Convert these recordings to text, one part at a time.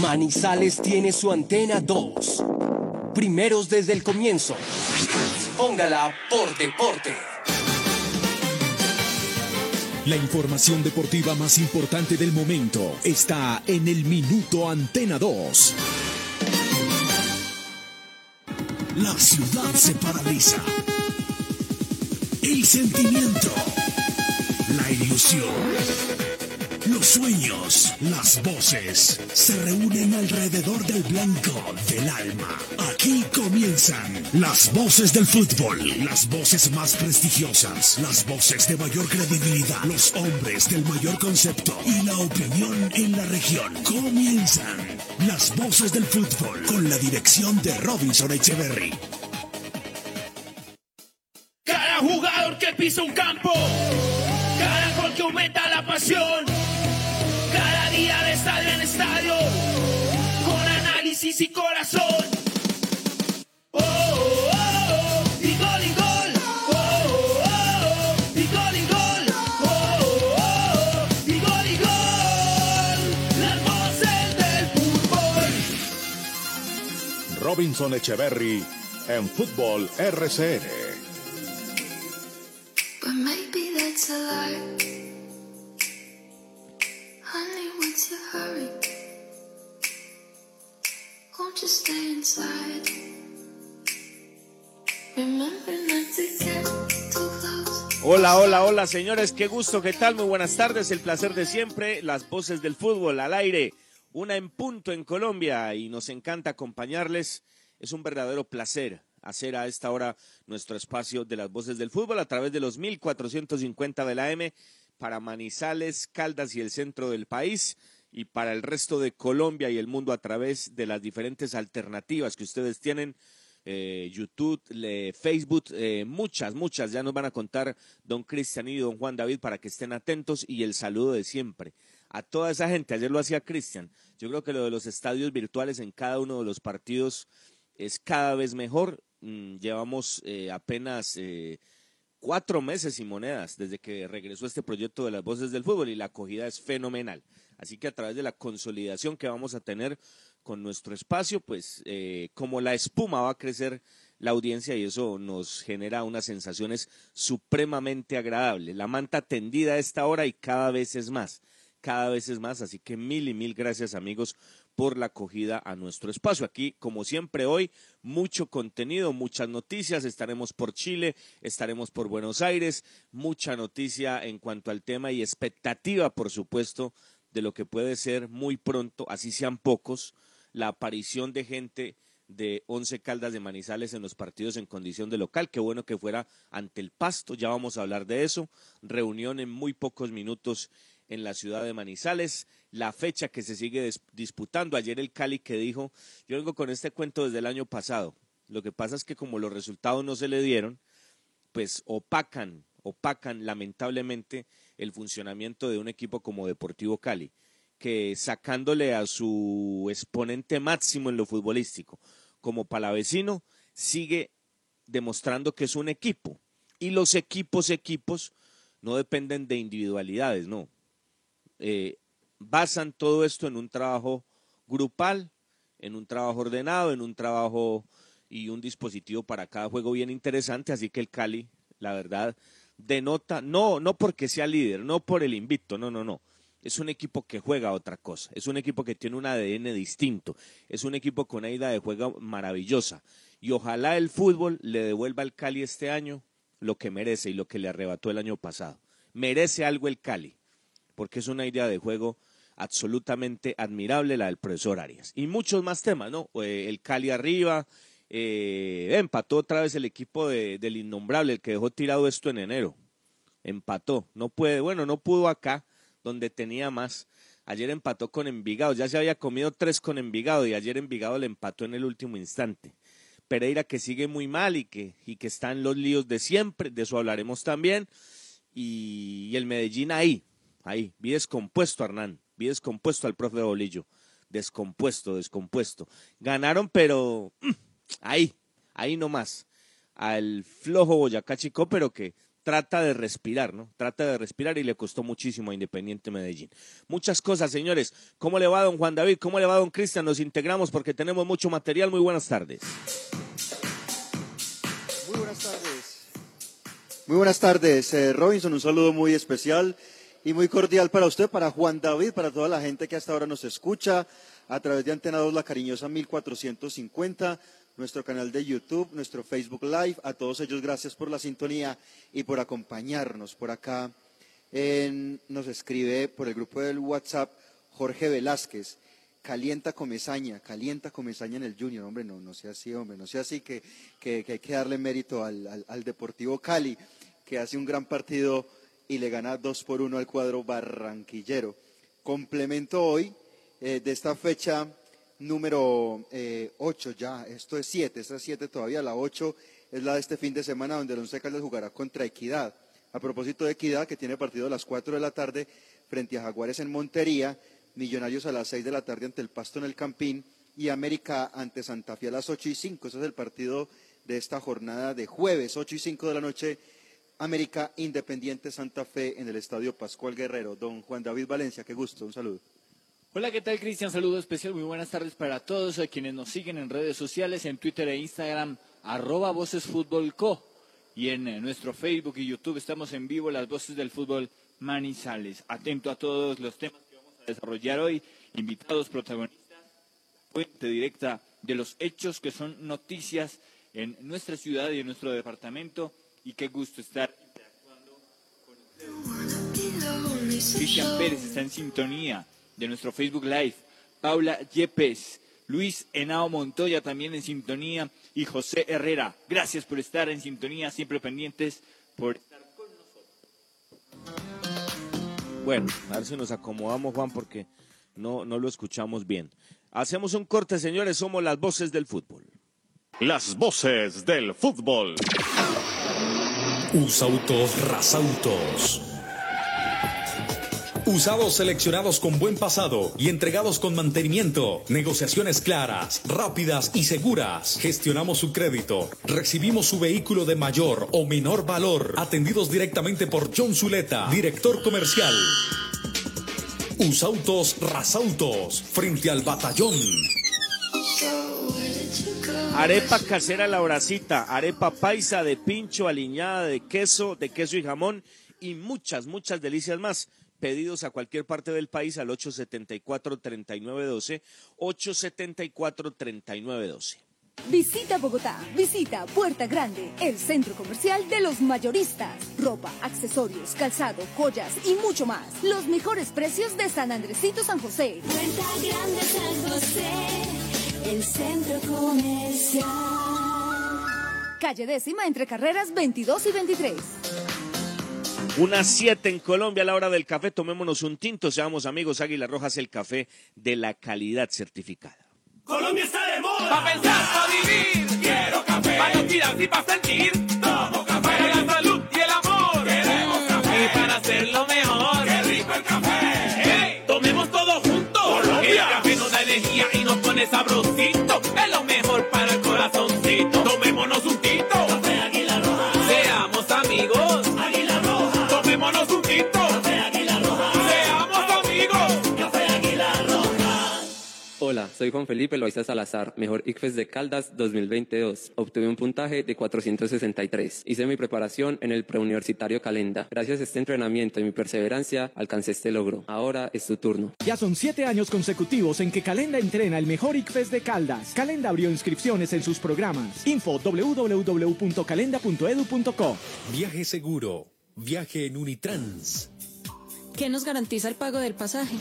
Manizales tiene su antena 2. Primeros desde el comienzo. Póngala por deporte. La información deportiva más importante del momento está en el Minuto Antena 2. La ciudad se paraliza. El sentimiento. La ilusión. Los sueños, las voces se reúnen alrededor del blanco del alma. Aquí comienzan las voces del fútbol, las voces más prestigiosas, las voces de mayor credibilidad, los hombres del mayor concepto y la opinión en la región. Comienzan las voces del fútbol con la dirección de Robinson Echeverry. Cada jugador que pisa un campo, cada gol que aumenta la pasión, y corazón. Oh, oh, oh, y gol y gol. Oh, oh, oh, y gol y gol. Oh, oh, oh, y gol y gol. Las voces del fútbol. Robinson Echeverry en Fútbol RCN. Hola, hola, hola, señores, qué gusto, qué tal, muy buenas tardes, el placer de siempre, las voces del fútbol al aire, una en punto en Colombia y nos encanta acompañarles, es un verdadero placer hacer a esta hora nuestro espacio de las voces del fútbol a través de los 1450 de la M para Manizales, Caldas y el centro del país y para el resto de Colombia y el mundo a través de las diferentes alternativas que ustedes tienen eh, YouTube, Facebook, eh, muchas, muchas. Ya nos van a contar don Cristian y don Juan David para que estén atentos y el saludo de siempre. A toda esa gente, ayer lo hacía Cristian. Yo creo que lo de los estadios virtuales en cada uno de los partidos es cada vez mejor. Mm, llevamos eh, apenas cuatro meses y monedas desde que regresó este proyecto de las voces del fútbol y la acogida es fenomenal. Así que a través de la consolidación que vamos a tener con nuestro espacio, pues eh, como la espuma va a crecer la audiencia y eso nos genera unas sensaciones supremamente agradables. La manta tendida a esta hora y cada vez es más, cada vez es más. Así que mil y mil gracias amigos por la acogida a nuestro espacio. Aquí, como siempre hoy, mucho contenido, muchas noticias. Estaremos por Chile, estaremos por Buenos Aires, mucha noticia en cuanto al tema y expectativa, por supuesto, de lo que puede ser muy pronto, así sean pocos, la aparición de gente de Once Caldas de Manizales en los partidos en condición de local. Qué bueno que fuera ante el pasto, ya vamos a hablar de eso. Reunión en muy pocos minutos en la ciudad de Manizales. La fecha que se sigue dis- disputando. Ayer el Cali que dijo, yo vengo con este cuento desde el año pasado. Lo que pasa es que como los resultados no se le dieron, pues opacan, opacan lamentablemente el funcionamiento de un equipo como Deportivo Cali, que sacándole a su exponente máximo en lo futbolístico, como palavecino, sigue demostrando que es un equipo. Y los equipos, equipos, no dependen de individualidades, no. Eh, basan todo esto en un trabajo grupal, en un trabajo ordenado, en un trabajo y un dispositivo para cada juego bien interesante, así que el Cali, la verdad, denota, no, no porque sea líder, no por el invicto, no, no, no. Es un equipo que juega otra cosa, es un equipo que tiene un ADN distinto, es un equipo con una idea de juego maravillosa. Y ojalá el fútbol le devuelva al Cali este año lo que merece y lo que le arrebató el año pasado. Merece algo el Cali, porque es una idea de juego absolutamente admirable la del profesor Arias. Y muchos más temas, ¿no? Eh, el Cali arriba, eh, empató otra vez el equipo de- del innombrable, el que dejó tirado esto en enero. Empató, no puede, bueno, no pudo acá, donde tenía más. Ayer empató con Envigado, ya se había comido tres con Envigado y ayer Envigado le empató en el último instante. Pereira que sigue muy mal y que, y que está en los líos de siempre, de eso hablaremos también. Y, el Medellín ahí, ahí, vi descompuesto Hernán, vi descompuesto al profe Bolillo, descompuesto, descompuesto. Ganaron, pero mm, ahí, ahí nomás, al flojo Boyacá Chico, pero que trata de respirar, ¿no? Trata de respirar y le costó muchísimo a Independiente Medellín. Muchas cosas, señores. ¿Cómo le va don Juan David? ¿Cómo le va don Cristian? Nos integramos porque tenemos mucho material. Muy buenas tardes. Muy buenas tardes. Muy buenas tardes, eh, Robinson. Un saludo muy especial y muy cordial para usted, para Juan David, para toda la gente que hasta ahora nos escucha a través de Antena 2 La Cariñosa 1450, nuestro canal de YouTube, nuestro Facebook Live. A todos ellos, gracias por la sintonía y por acompañarnos. Por acá nos escribe por el grupo del WhatsApp Jorge Velázquez. Calienta Comesaña, calienta Comesaña en el Junior, hombre, no, no sea así, hombre, no sea así, que, que- hay que darle mérito al, al- al Deportivo Cali, que hace un gran partido y le gana 2 por 1 al cuadro barranquillero. Complemento hoy eh, de esta fecha número 8 ya, esto es 7, esta es 7 todavía, la 8 es la de este fin de semana donde el Once Caldas jugará contra Equidad. A propósito de Equidad, que tiene partido a las 4 de la tarde frente a Jaguares en Montería, Millonarios a las 6 de la tarde ante el Pasto en el Campín y América ante Santa Fe a las 8 y 5. Ese es el partido de esta jornada de jueves, 8 y 5 de la noche. América Independiente Santa Fe en el Estadio Pascual Guerrero. Don Juan David Valencia, qué gusto, un saludo. Hola, ¿qué tal, Cristian? Saludo especial, muy buenas tardes para todos a quienes nos siguen en redes sociales, en Twitter e Instagram, arroba Voces Fútbol Co. Y en eh, nuestro Facebook y YouTube estamos en vivo, las voces del fútbol Manizales. Atento a todos los temas que vamos a desarrollar hoy, invitados, protagonistas, fuente directa de los hechos que son noticias en nuestra ciudad y en nuestro departamento. Y qué gusto estar Cristian Pérez está en sintonía de nuestro Facebook Live. Paula Yepes, Luis Henao Montoya también en sintonía y José Herrera. Gracias por estar en sintonía, siempre pendientes por estar con Bueno, a ver si nos acomodamos, Juan, porque no, no lo escuchamos bien. Hacemos un corte, señores, somos las voces del fútbol. Las voces del fútbol. Usautos Rasautos. Usados seleccionados con buen pasado y entregados con mantenimiento. Negociaciones claras, rápidas y seguras. Gestionamos su crédito. Recibimos su vehículo de mayor o menor valor. Atendidos directamente por John Zuleta, director comercial. Usautos Rasautos, frente al batallón. Arepa casera la horacita, arepa paisa de pincho, aliñada de queso, de queso y jamón y muchas, muchas delicias más. Pedidos a cualquier parte del país al 874-3912, 874-3912. Visita Bogotá, visita Puerta Grande, el centro comercial de los mayoristas. Ropa, accesorios, calzado, joyas y mucho más. Los mejores precios de San Andresito San José. Puerta Grande San José, el centro comercial. Calle décima entre carreras 22 y 23. Unas 7 en Colombia a la hora del café. Tomémonos un tinto, seamos amigos. Águila Rojas, el café de la calidad certificada. Colombia está de moda. Pa' pensar, pa' vivir. Quiero café. Pa' respirar y pa' sentir. Tomo soy Juan Felipe Loaiza Salazar, mejor ICFES de Caldas 2022. Obtuve un puntaje de 463. Hice mi preparación en el preuniversitario Calenda. Gracias a este entrenamiento y mi perseverancia, alcancé este logro. Ahora es tu turno. Ya son siete años consecutivos en que Calenda entrena el mejor ICFES de Caldas. Calenda abrió inscripciones en sus programas. Info www.calenda.edu.co. Viaje seguro. Viaje en Unitrans. ¿Qué nos garantiza el pago del pasaje?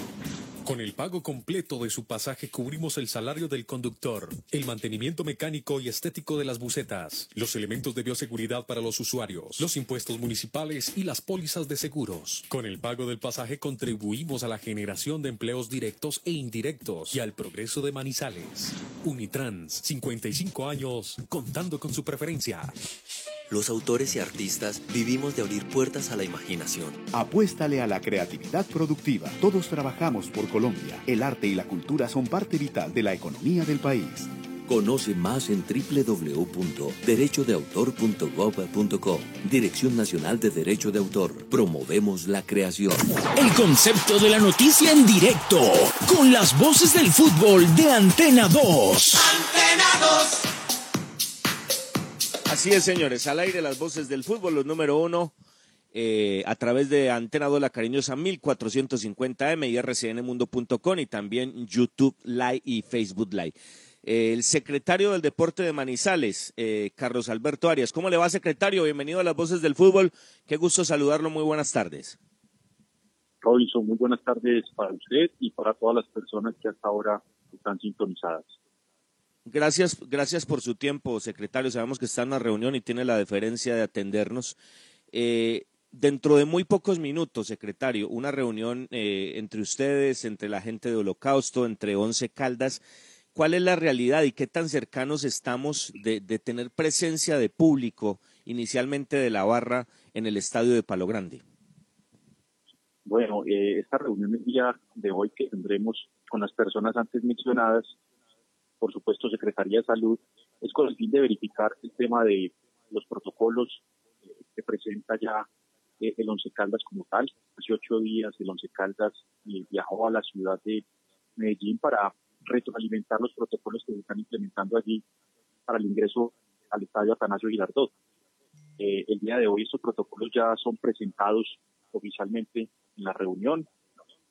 Con el pago completo de su pasaje cubrimos el salario del conductor, el mantenimiento mecánico y estético de las bucetas, los elementos de bioseguridad para los usuarios, los impuestos municipales y las pólizas de seguros. Con el pago del pasaje contribuimos a la generación de empleos directos e indirectos y al progreso de Manizales. Unitrans, 55 años, contando con su preferencia. Los autores y artistas vivimos de abrir puertas a la imaginación. Apuéstale a la creatividad productiva. Todos trabajamos por Colombia. El arte y la cultura son parte vital de la economía del país. Conoce más en www.derechodeautor.gov.co. Dirección Nacional de Derecho de Autor. Promovemos la creación. El concepto de la noticia en directo, con las voces del fútbol de Antena 2. Antena 2. Así es, señores, al aire las voces del fútbol, los número uno, eh, a través de Antena 2 La Cariñosa 1450M y rcnmundo.com y también YouTube Live y Facebook Live. El secretario del Deporte de Manizales, eh, Carlos Alberto Arias. ¿Cómo le va, secretario? Bienvenido a las voces del fútbol. Qué gusto saludarlo. Muy buenas tardes. Robinson, muy buenas tardes para usted y para todas las personas que hasta ahora están sintonizadas. Gracias, gracias por su tiempo, secretario. Sabemos que está en una reunión y tiene la deferencia de atendernos. Eh, dentro de muy pocos minutos, secretario, una reunión eh, entre ustedes, entre la gente de Holocausto, entre Once Caldas. ¿Cuál es la realidad y qué tan cercanos estamos de, tener presencia de público, inicialmente de la barra, en el estadio de Palo Grande? Bueno, eh, esta reunión el día de hoy que tendremos con las personas antes mencionadas, por supuesto Secretaría de Salud, es con el fin de verificar el tema de los protocolos que presenta ya eh, el Once Caldas como tal. Hace ocho días el Once Caldas eh, viajó a la ciudad de Medellín para retroalimentar los protocolos que se están implementando allí para el ingreso al estadio Atanasio Girardot. Eh, el día de hoy estos protocolos ya son presentados oficialmente en la reunión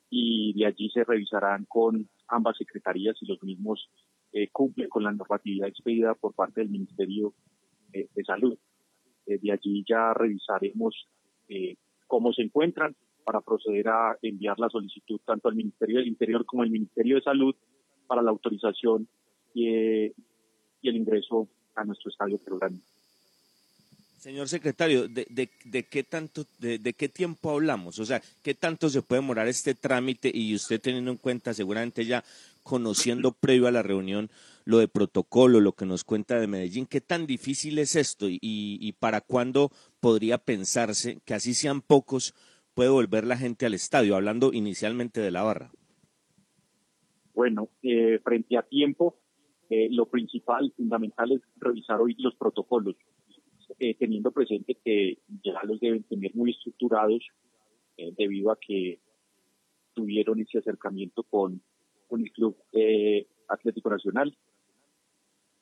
y de allí se revisarán con ambas secretarías y los mismos cumplen con la normatividad expedida por parte del Ministerio de Salud. Eh, de allí ya revisaremos eh, cómo se encuentran para proceder a enviar la solicitud tanto al Ministerio del Interior como al Ministerio de Salud para la autorización y, eh, el ingreso a nuestro estadio peruano. Señor secretario, ¿de, qué tanto, de, qué tiempo hablamos? O sea, ¿qué tanto se puede demorar este trámite y usted teniendo en cuenta, seguramente ya conociendo previo a la reunión lo de protocolo, lo que nos cuenta de Medellín, qué tan difícil es esto y, y para cuándo podría pensarse que así sean pocos puede volver la gente al estadio, hablando inicialmente de la barra? Bueno, eh, frente a tiempo, eh, lo principal, fundamental es revisar hoy los protocolos eh, teniendo presente que ya los deben tener muy estructurados eh, debido a que tuvieron ese acercamiento con, con el Club eh, Atlético Nacional.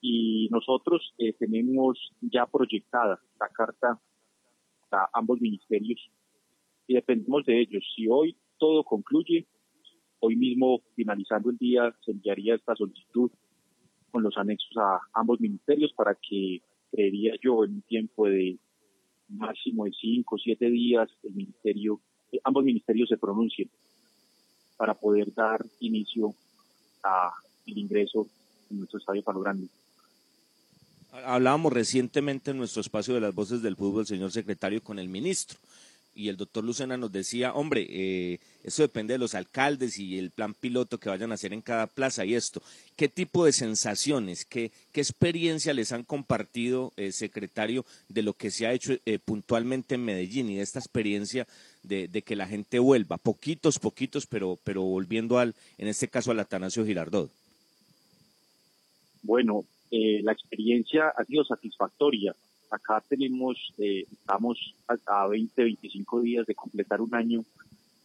Y nosotros eh, tenemos ya proyectada la carta a ambos ministerios y dependemos de ellos. Si hoy todo concluye, hoy mismo, finalizando el día, se enviaría esta solicitud con los anexos a ambos ministerios para que creería yo, en un tiempo de máximo de cinco siete días, el ministerio, eh, ambos ministerios se pronuncien para poder dar inicio a el ingreso en nuestro estadio Palo Grande. Hablábamos recientemente en nuestro espacio de las voces del fútbol, señor secretario, con el ministro y el doctor Lucena nos decía, hombre, eh, eso depende de los alcaldes y el plan piloto que vayan a hacer en cada plaza y esto. ¿Qué tipo de sensaciones, qué, qué experiencia les han compartido, eh, secretario, de lo que se ha hecho eh, puntualmente en Medellín y de esta experiencia de, que la gente vuelva? Poquitos, poquitos, pero, pero volviendo al, en este caso al Atanasio Girardot. Bueno, eh, la experiencia ha sido satisfactoria acá tenemos, eh, estamos a, a 20, 25 días de completar un año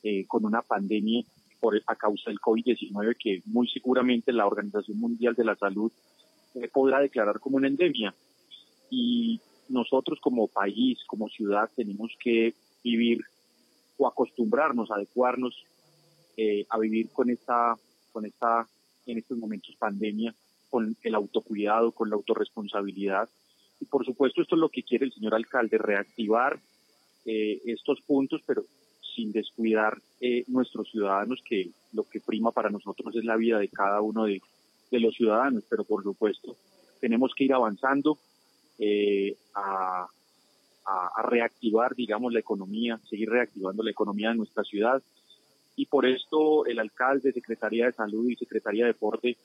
eh, con una pandemia por, a causa del COVID-19 que muy seguramente la Organización Mundial de la Salud eh, podrá declarar como una endemia. Y nosotros como país, como ciudad, tenemos que vivir o acostumbrarnos, adecuarnos eh, a vivir con esta, con esta, en estos momentos pandemia, con el autocuidado, con la autorresponsabilidad. Y por supuesto esto es lo que quiere el señor alcalde, reactivar eh, estos puntos, pero sin descuidar eh, nuestros ciudadanos, que lo que prima para nosotros es la vida de cada uno de, los ciudadanos, pero por supuesto tenemos que ir avanzando a, a, reactivar, digamos, la economía, seguir reactivando la economía de nuestra ciudad. Y por esto el alcalde, Secretaría de Salud y Secretaría de Deporte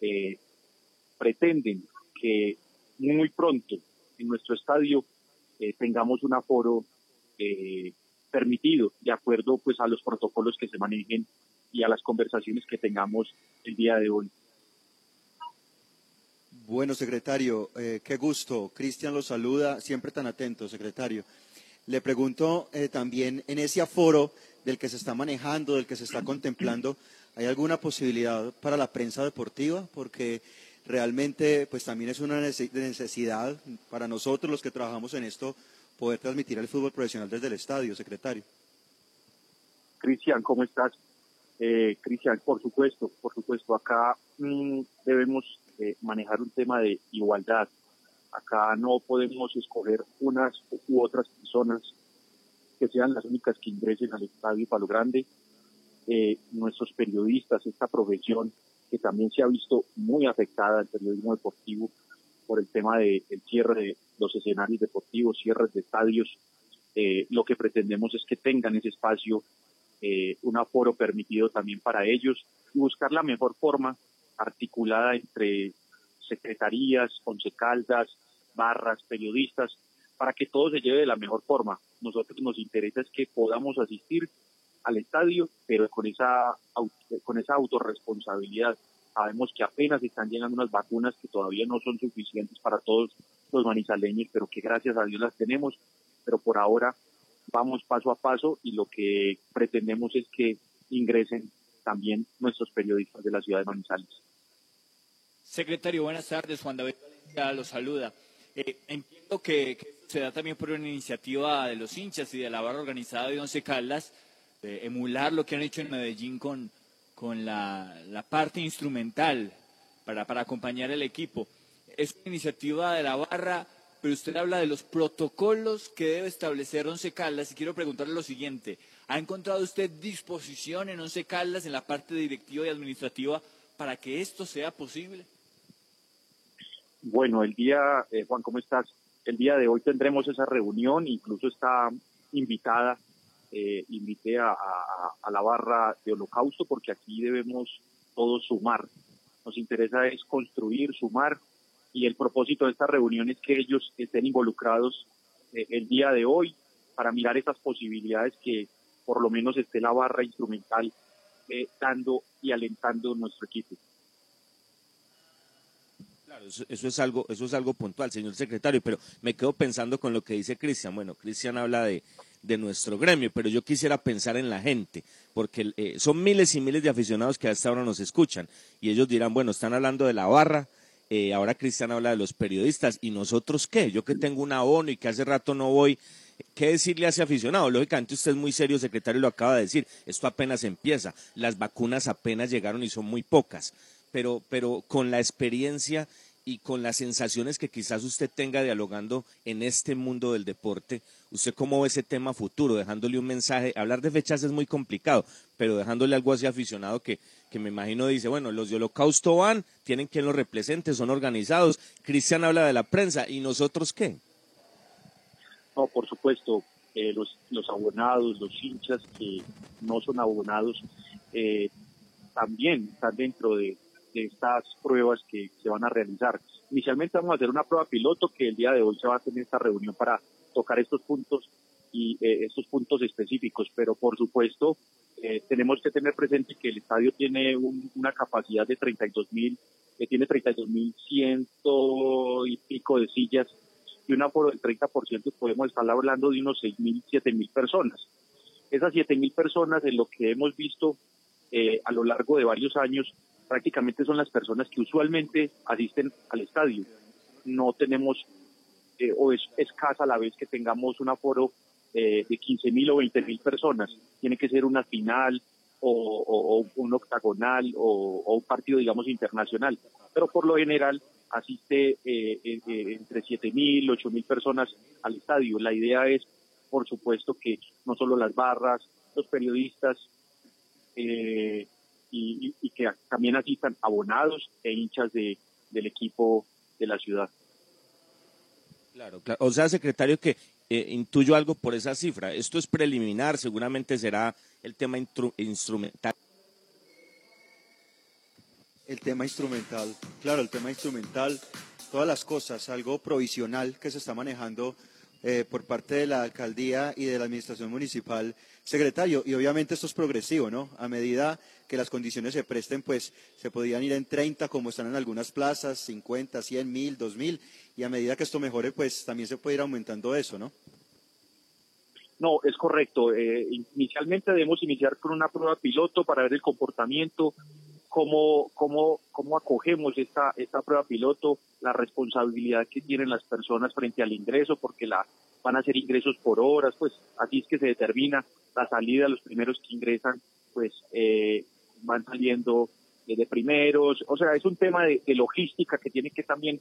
eh, pretenden que muy pronto en nuestro estadio eh, tengamos un aforo eh, permitido de acuerdo pues a los protocolos que se manejen y a las conversaciones que tengamos el día de hoy. Bueno, secretario, eh, qué gusto. Cristian lo saluda, siempre tan atento, secretario. Le pregunto eh, también, en ese aforo del que se está manejando, del que se está contemplando, ¿hay alguna posibilidad para la prensa deportiva? Porque realmente, pues también es una nece- necesidad para nosotros los que trabajamos en esto poder transmitir el fútbol profesional desde el estadio, secretario. Cristian, ¿cómo estás? Eh, Cristian, por supuesto, por supuesto, acá mm, debemos eh, manejar un tema de igualdad. Acá no podemos escoger unas u otras personas que sean las únicas que ingresen al estadio Palo Grande. Eh, nuestros periodistas, esta profesión que también se ha visto muy afectada, el periodismo deportivo, por el tema del cierre de los escenarios deportivos, cierres de estadios. Eh, lo que pretendemos es que tengan ese espacio eh, un aforo permitido también para ellos y buscar la mejor forma articulada entre secretarías, once caldas, barras, periodistas, para que todo se lleve de la mejor forma. Nosotros nos interesa es que podamos asistir al estadio, pero con esa, con esa autorresponsabilidad. Sabemos que apenas están llegando unas vacunas que todavía no son suficientes para todos los manizaleños, pero que gracias a Dios las tenemos. Pero por ahora vamos paso a paso y lo que pretendemos es que ingresen también nuestros periodistas de la ciudad de Manizales. Secretario, buenas tardes. Juan David Valencia lo saluda. Eh, entiendo que, se da también por una iniciativa de los hinchas y de la barra organizada de Once Caldas, de emular lo que han hecho en Medellín con, con la, la parte instrumental para, para acompañar al equipo. Es una iniciativa de la barra, pero usted habla de los protocolos que debe establecer Once Caldas y quiero preguntarle lo siguiente. ¿Ha encontrado usted disposición en Once Caldas, en la parte directiva y administrativa, para que esto sea posible? Bueno, el día, eh, Juan, ¿cómo estás? El día de hoy tendremos esa reunión, incluso está invitada, eh, invité a, la barra de holocausto porque aquí debemos todos sumar. Nos interesa es construir, sumar y el propósito de esta reunión es que ellos estén involucrados eh, el día de hoy para mirar esas posibilidades que por lo menos esté la barra instrumental eh, dando y alentando nuestro equipo. Eso, es algo, eso es algo puntual, señor secretario, pero me quedo pensando con lo que dice Cristian. Bueno, Cristian habla de, de nuestro gremio, pero yo quisiera pensar en la gente, porque eh, son miles y miles de aficionados que hasta ahora nos escuchan y ellos dirán, bueno, están hablando de la barra, eh, ahora Cristian habla de los periodistas y nosotros qué, yo que tengo una ONU y que hace rato no voy, ¿qué decirle a ese aficionado? Lógicamente usted es muy serio, secretario, lo acaba de decir, esto apenas empieza, las vacunas apenas llegaron y son muy pocas, pero, pero con la experiencia y con las sensaciones que quizás usted tenga dialogando en este mundo del deporte, ¿usted cómo ve ese tema futuro? Dejándole un mensaje, hablar de fechas es muy complicado, pero dejándole algo así aficionado que, que me imagino dice, bueno, los de Holocausto van, tienen quien los represente, son organizados, Cristian habla de la prensa, ¿y nosotros qué? No, por supuesto, eh, los, los abonados, los hinchas que no son abonados, eh, también están dentro de, de estas pruebas que se van a realizar. Inicialmente vamos a hacer una prueba piloto que el día de hoy se va a tener esta reunión para tocar estos puntos y eh, estos puntos específicos, pero por supuesto eh, tenemos que tener presente que el estadio tiene un- una capacidad de 32 mil, que tiene 32 mil ciento y pico de sillas y un aforo del 30%, podemos estar hablando de unos 6 mil, 7 mil personas. Esas 7 mil personas, en lo que hemos visto eh, a lo largo de varios años, prácticamente son las personas que usualmente asisten al estadio. No tenemos, eh, o es escasa la vez que tengamos un aforo eh, de 15 mil o 20 mil personas. Tiene que ser una final o, un octagonal o, o un partido, digamos, internacional. Pero por lo general asiste eh, eh, eh, entre 7 mil, 8 mil personas al estadio. La idea es, por supuesto, que no solo las barras, los periodistas eh, y, y- que también asistan abonados e hinchas de, del equipo de la ciudad. Claro, claro. O sea, secretario, que eh, intuyo algo por esa cifra. Esto es preliminar, seguramente será el tema instrumental. El tema instrumental, claro, el tema instrumental, todas las cosas, algo provisional que se está manejando eh, por parte de la alcaldía y de la administración municipal, secretario, y obviamente esto es progresivo, ¿no? A medida que las condiciones se presten, pues se podían ir en 30, como están en algunas plazas, 50, 100, 1000, 2000, y a medida que esto mejore, pues también se puede ir aumentando eso, ¿no? No, es correcto. Eh, inicialmente debemos iniciar con una prueba piloto para ver el comportamiento, cómo, cómo, cómo acogemos esta, esta prueba piloto, la responsabilidad que tienen las personas frente al ingreso, porque la van a hacer ingresos por horas, pues así es que se determina la salida, los primeros que ingresan, pues eh, van saliendo de primeros, o sea, es un tema de, logística que tiene que también,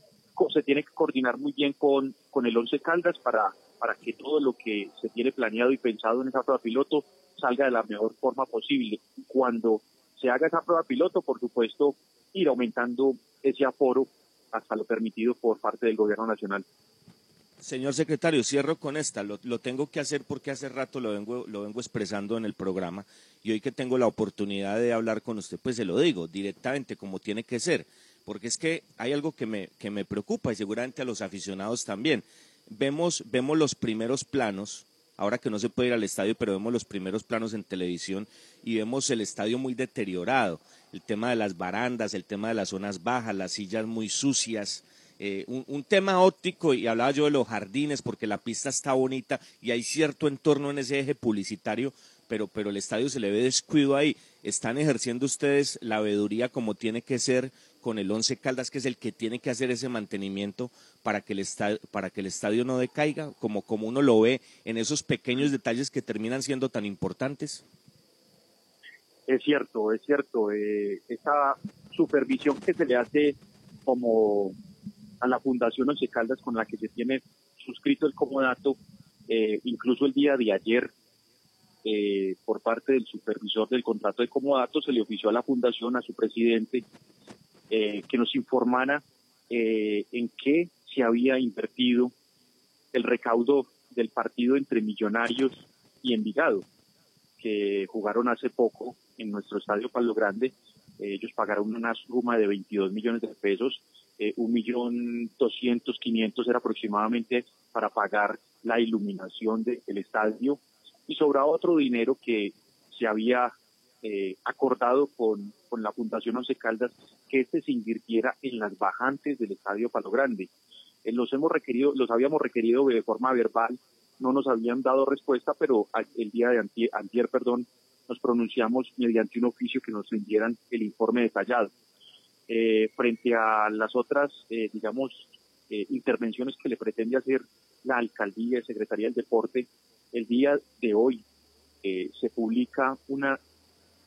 se tiene que coordinar muy bien con, con el Once Caldas para, para que todo lo que se tiene planeado y pensado en esa prueba piloto salga de la mejor forma posible. Cuando se haga esa prueba piloto, por supuesto, ir aumentando ese aforo hasta lo permitido por parte del gobierno nacional. Señor secretario, cierro con esta. Lo, tengo que hacer porque hace rato lo vengo, lo vengo expresando en el programa y hoy que tengo la oportunidad de hablar con usted, pues se lo digo directamente como tiene que ser. Porque es que hay algo que me, que me preocupa y seguramente a los aficionados también. Vemos, vemos los primeros planos ahora que no se puede ir al estadio, pero vemos los primeros planos en televisión y vemos el estadio muy deteriorado, el tema de las barandas, el tema de las zonas bajas, las sillas muy sucias, eh, un, tema óptico y hablaba yo de los jardines porque la pista está bonita y hay cierto entorno en ese eje publicitario, pero, pero el estadio se le ve descuido ahí. ¿Están ejerciendo ustedes la veeduría como tiene que ser con el Once Caldas, que es el que tiene que hacer ese mantenimiento para que el estadio, para que el estadio no decaiga, como, como uno lo ve en esos pequeños detalles que terminan siendo tan importantes? Es cierto, es cierto. Eh, esa supervisión que se le hace como a la Fundación Once Caldas con la que se tiene suscrito el comodato, eh, incluso el día de ayer, eh, por parte del supervisor del contrato de comodato, se le ofició a la Fundación, a su presidente, eh, que nos informara eh, en qué se había invertido el recaudo del partido entre Millonarios y Envigado, que jugaron hace poco en nuestro estadio Palo Grande. ellos pagaron una suma de 22 millones de pesos, un millón doscientos, quinientos era aproximadamente para pagar la iluminación del estadio y sobraba otro dinero que se había eh, acordado con, con la Fundación Once Caldas que este se invirtiera en las bajantes del Estadio Palo Grande. Eh, los hemos requerido, los habíamos requerido de forma verbal, no nos habían dado respuesta, pero el día de antier, perdón, nos pronunciamos mediante un oficio que nos rindieran el informe detallado. Eh, frente a las otras, digamos, intervenciones que le pretende hacer la alcaldía y Secretaría del Deporte, el día de hoy se publica una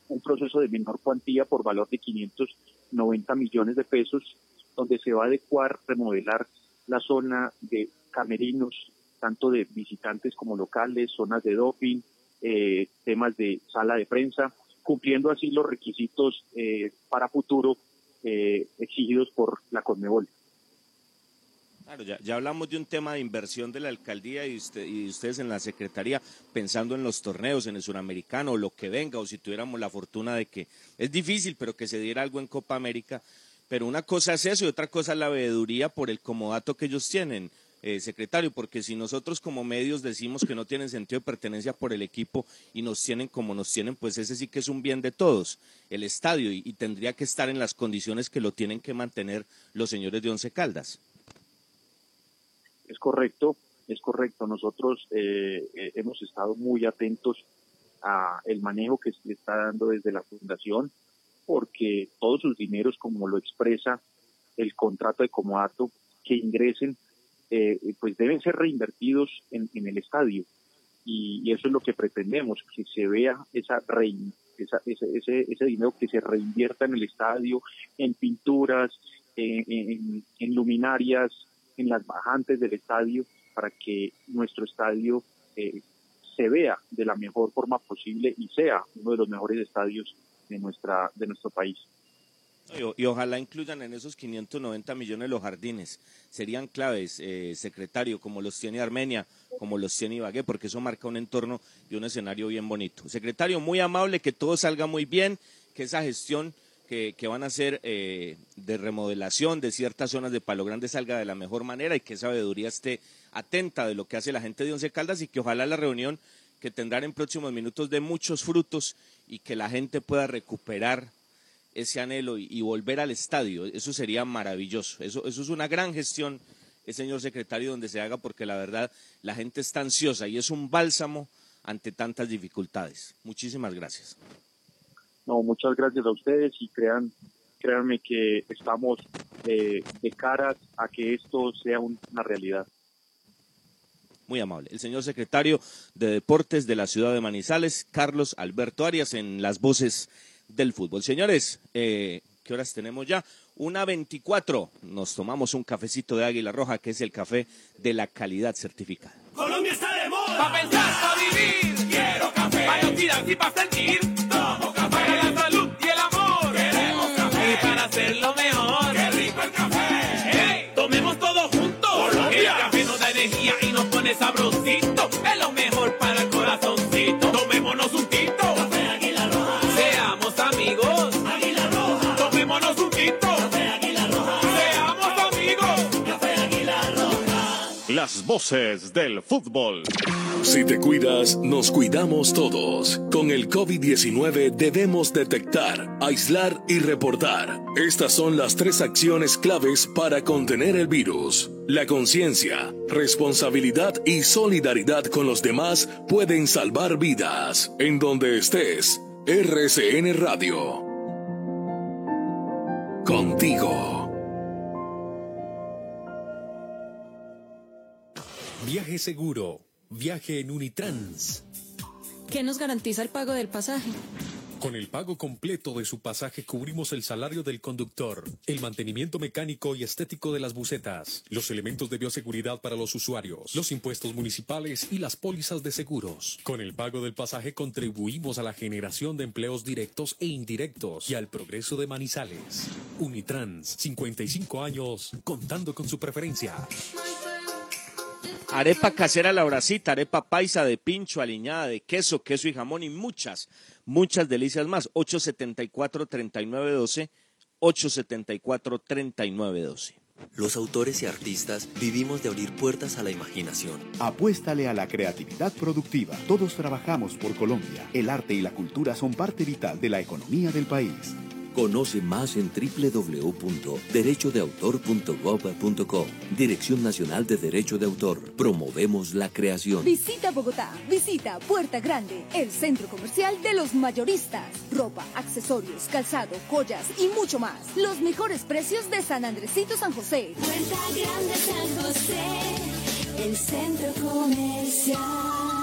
un proceso de menor cuantía por valor de 590 millones de pesos, donde se va a adecuar, remodelar la zona de camerinos, tanto de visitantes como locales, zonas de doping, eh, temas de sala de prensa, cumpliendo así los requisitos eh, para futuro eh, exigidos por la Conmebol. Claro, ya, hablamos de un tema de inversión de la alcaldía y, y ustedes en la secretaría pensando en los torneos, en el suramericano lo que venga, o si tuviéramos la fortuna de que es difícil, pero que se diera algo en Copa América. Pero una cosa es eso y otra cosa es la veeduría por el comodato que ellos tienen. Eh, secretario, porque si nosotros como medios decimos que no tienen sentido de pertenencia por el equipo y nos tienen como nos tienen, pues ese sí que es un bien de todos, el estadio, y, tendría que estar en las condiciones que lo tienen que mantener los señores de Once Caldas. Es correcto, es correcto. Nosotros eh, eh, hemos estado muy atentos a el manejo que se está dando desde la fundación, porque todos sus dineros, como lo expresa el contrato de comodato, que ingresen, eh, pues deben ser reinvertidos en, el estadio. Y, eso es lo que pretendemos, que se vea esa, ese, ese, dinero que se reinvierta en el estadio, en pinturas, en luminarias, en las bajantes del estadio para que nuestro estadio eh, se vea de la mejor forma posible y sea uno de los mejores estadios de nuestra de nuestro país. Y, ojalá incluyan en esos 590 millones los jardines. Serían claves, eh, secretario, como los tiene Armenia, como los tiene Ibagué, porque eso marca un entorno y un escenario bien bonito. Secretario, muy amable, que todo salga muy bien, que esa gestión que, que van a hacer eh, de remodelación de ciertas zonas de Palo Grande salga de la mejor manera y que esa sabiduría esté atenta de lo que hace la gente de Once Caldas y que ojalá la reunión que tendrán en próximos minutos dé muchos frutos y que la gente pueda recuperar ese anhelo y, y volver al estadio. Eso sería maravilloso. Eso, eso es una gran gestión, eh, señor secretario, donde se haga porque la verdad la gente está ansiosa y es un bálsamo ante tantas dificultades. Muchísimas gracias. No, muchas gracias a ustedes y crean, créanme que estamos eh, de cara a que esto sea un- una realidad. Muy amable. El señor secretario de Deportes de la ciudad de Manizales, Carlos Alberto Arias, en las voces del fútbol. Señores, eh, ¿qué horas tenemos ya? Una 24. Nos tomamos un cafecito de Águila Roja, que es el café de la calidad certificada. Colombia está de moda. Pensar, vivir. Quiero café. Y sentir. Las voces del fútbol. Si te cuidas, nos cuidamos todos. Con el COVID-19 debemos detectar, aislar y reportar. Estas son las tres acciones claves para contener el virus. La conciencia, responsabilidad y solidaridad con los demás pueden salvar vidas. En donde estés, RCN Radio. Contigo. Viaje seguro. Viaje en Unitrans. ¿Qué nos garantiza el pago del pasaje? Con el pago completo de su pasaje cubrimos el salario del conductor, el mantenimiento mecánico y estético de las bucetas, los elementos de bioseguridad para los usuarios, los impuestos municipales y las pólizas de seguros. Con el pago del pasaje contribuimos a la generación de empleos directos e indirectos y al progreso de Manizales. Unitrans, 55 años, contando con su preferencia. Arepa casera la bracita, arepa paisa de pincho, aliñada de queso, queso y jamón y muchas, muchas delicias más. 874-3912, 874-3912. Los autores y artistas vivimos de abrir puertas a la imaginación. Apuéstale a la creatividad productiva. Todos trabajamos por Colombia. El arte y la cultura son parte vital de la economía del país. Conoce más en www.derechodeautor.gov.co. Dirección Nacional de Derecho de Autor. Promovemos la creación. Visita Bogotá, visita Puerta Grande, el centro comercial de los mayoristas. Ropa, accesorios, calzado, joyas y mucho más. Los mejores precios de San Andresito San José. Puerta Grande San José, el centro comercial.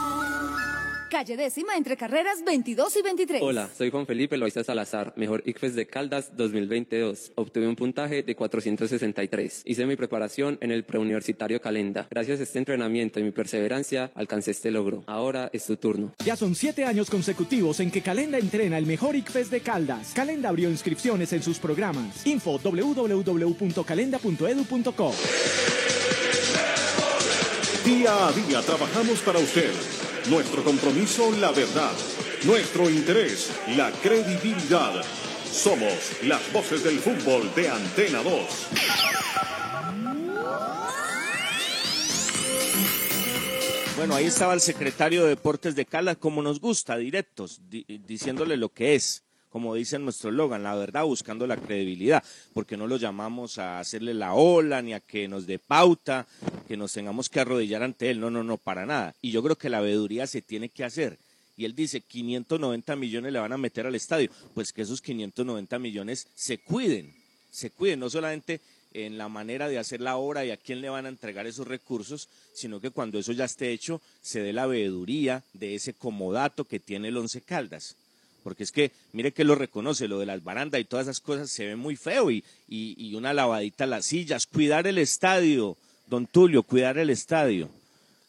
Calle décima entre carreras 22 y 23. Hola, soy Juan Felipe Loaiza Salazar, mejor ICFES de Caldas 2022. Obtuve un puntaje de 463. Hice mi preparación en el preuniversitario Calenda. Gracias a este entrenamiento y mi perseverancia, alcancé este logro. Ahora es tu turno. Ya son siete años consecutivos en que Calenda entrena el mejor ICFES de Caldas. Calenda abrió inscripciones en sus programas. Info www.calenda.edu.co. Día a día trabajamos para usted. Nuestro compromiso, la verdad. Nuestro interés, la credibilidad. Somos las voces del fútbol de Antena 2. Bueno, ahí estaba el secretario de Deportes de Caldas, como nos gusta, directos, di- diciéndole lo que es, como dice nuestro eslogan, la verdad, buscando la credibilidad, porque no lo llamamos a hacerle la ola, ni a que nos dé pauta, que nos tengamos que arrodillar ante él, no, no, no, para nada. Y yo creo que la veeduría se tiene que hacer. Y él dice, 590 millones le van a meter al estadio, pues que esos 590 millones se cuiden, se cuiden, no solamente en la manera de hacer la obra y a quién le van a entregar esos recursos, sino que cuando eso ya esté hecho, se dé la veeduría de ese comodato que tiene el Once Caldas. Porque es que, mire que lo reconoce, lo de las barandas y todas esas cosas se ve muy feo y, y, y una lavadita a las sillas, cuidar el estadio, don Tulio, cuidar el estadio.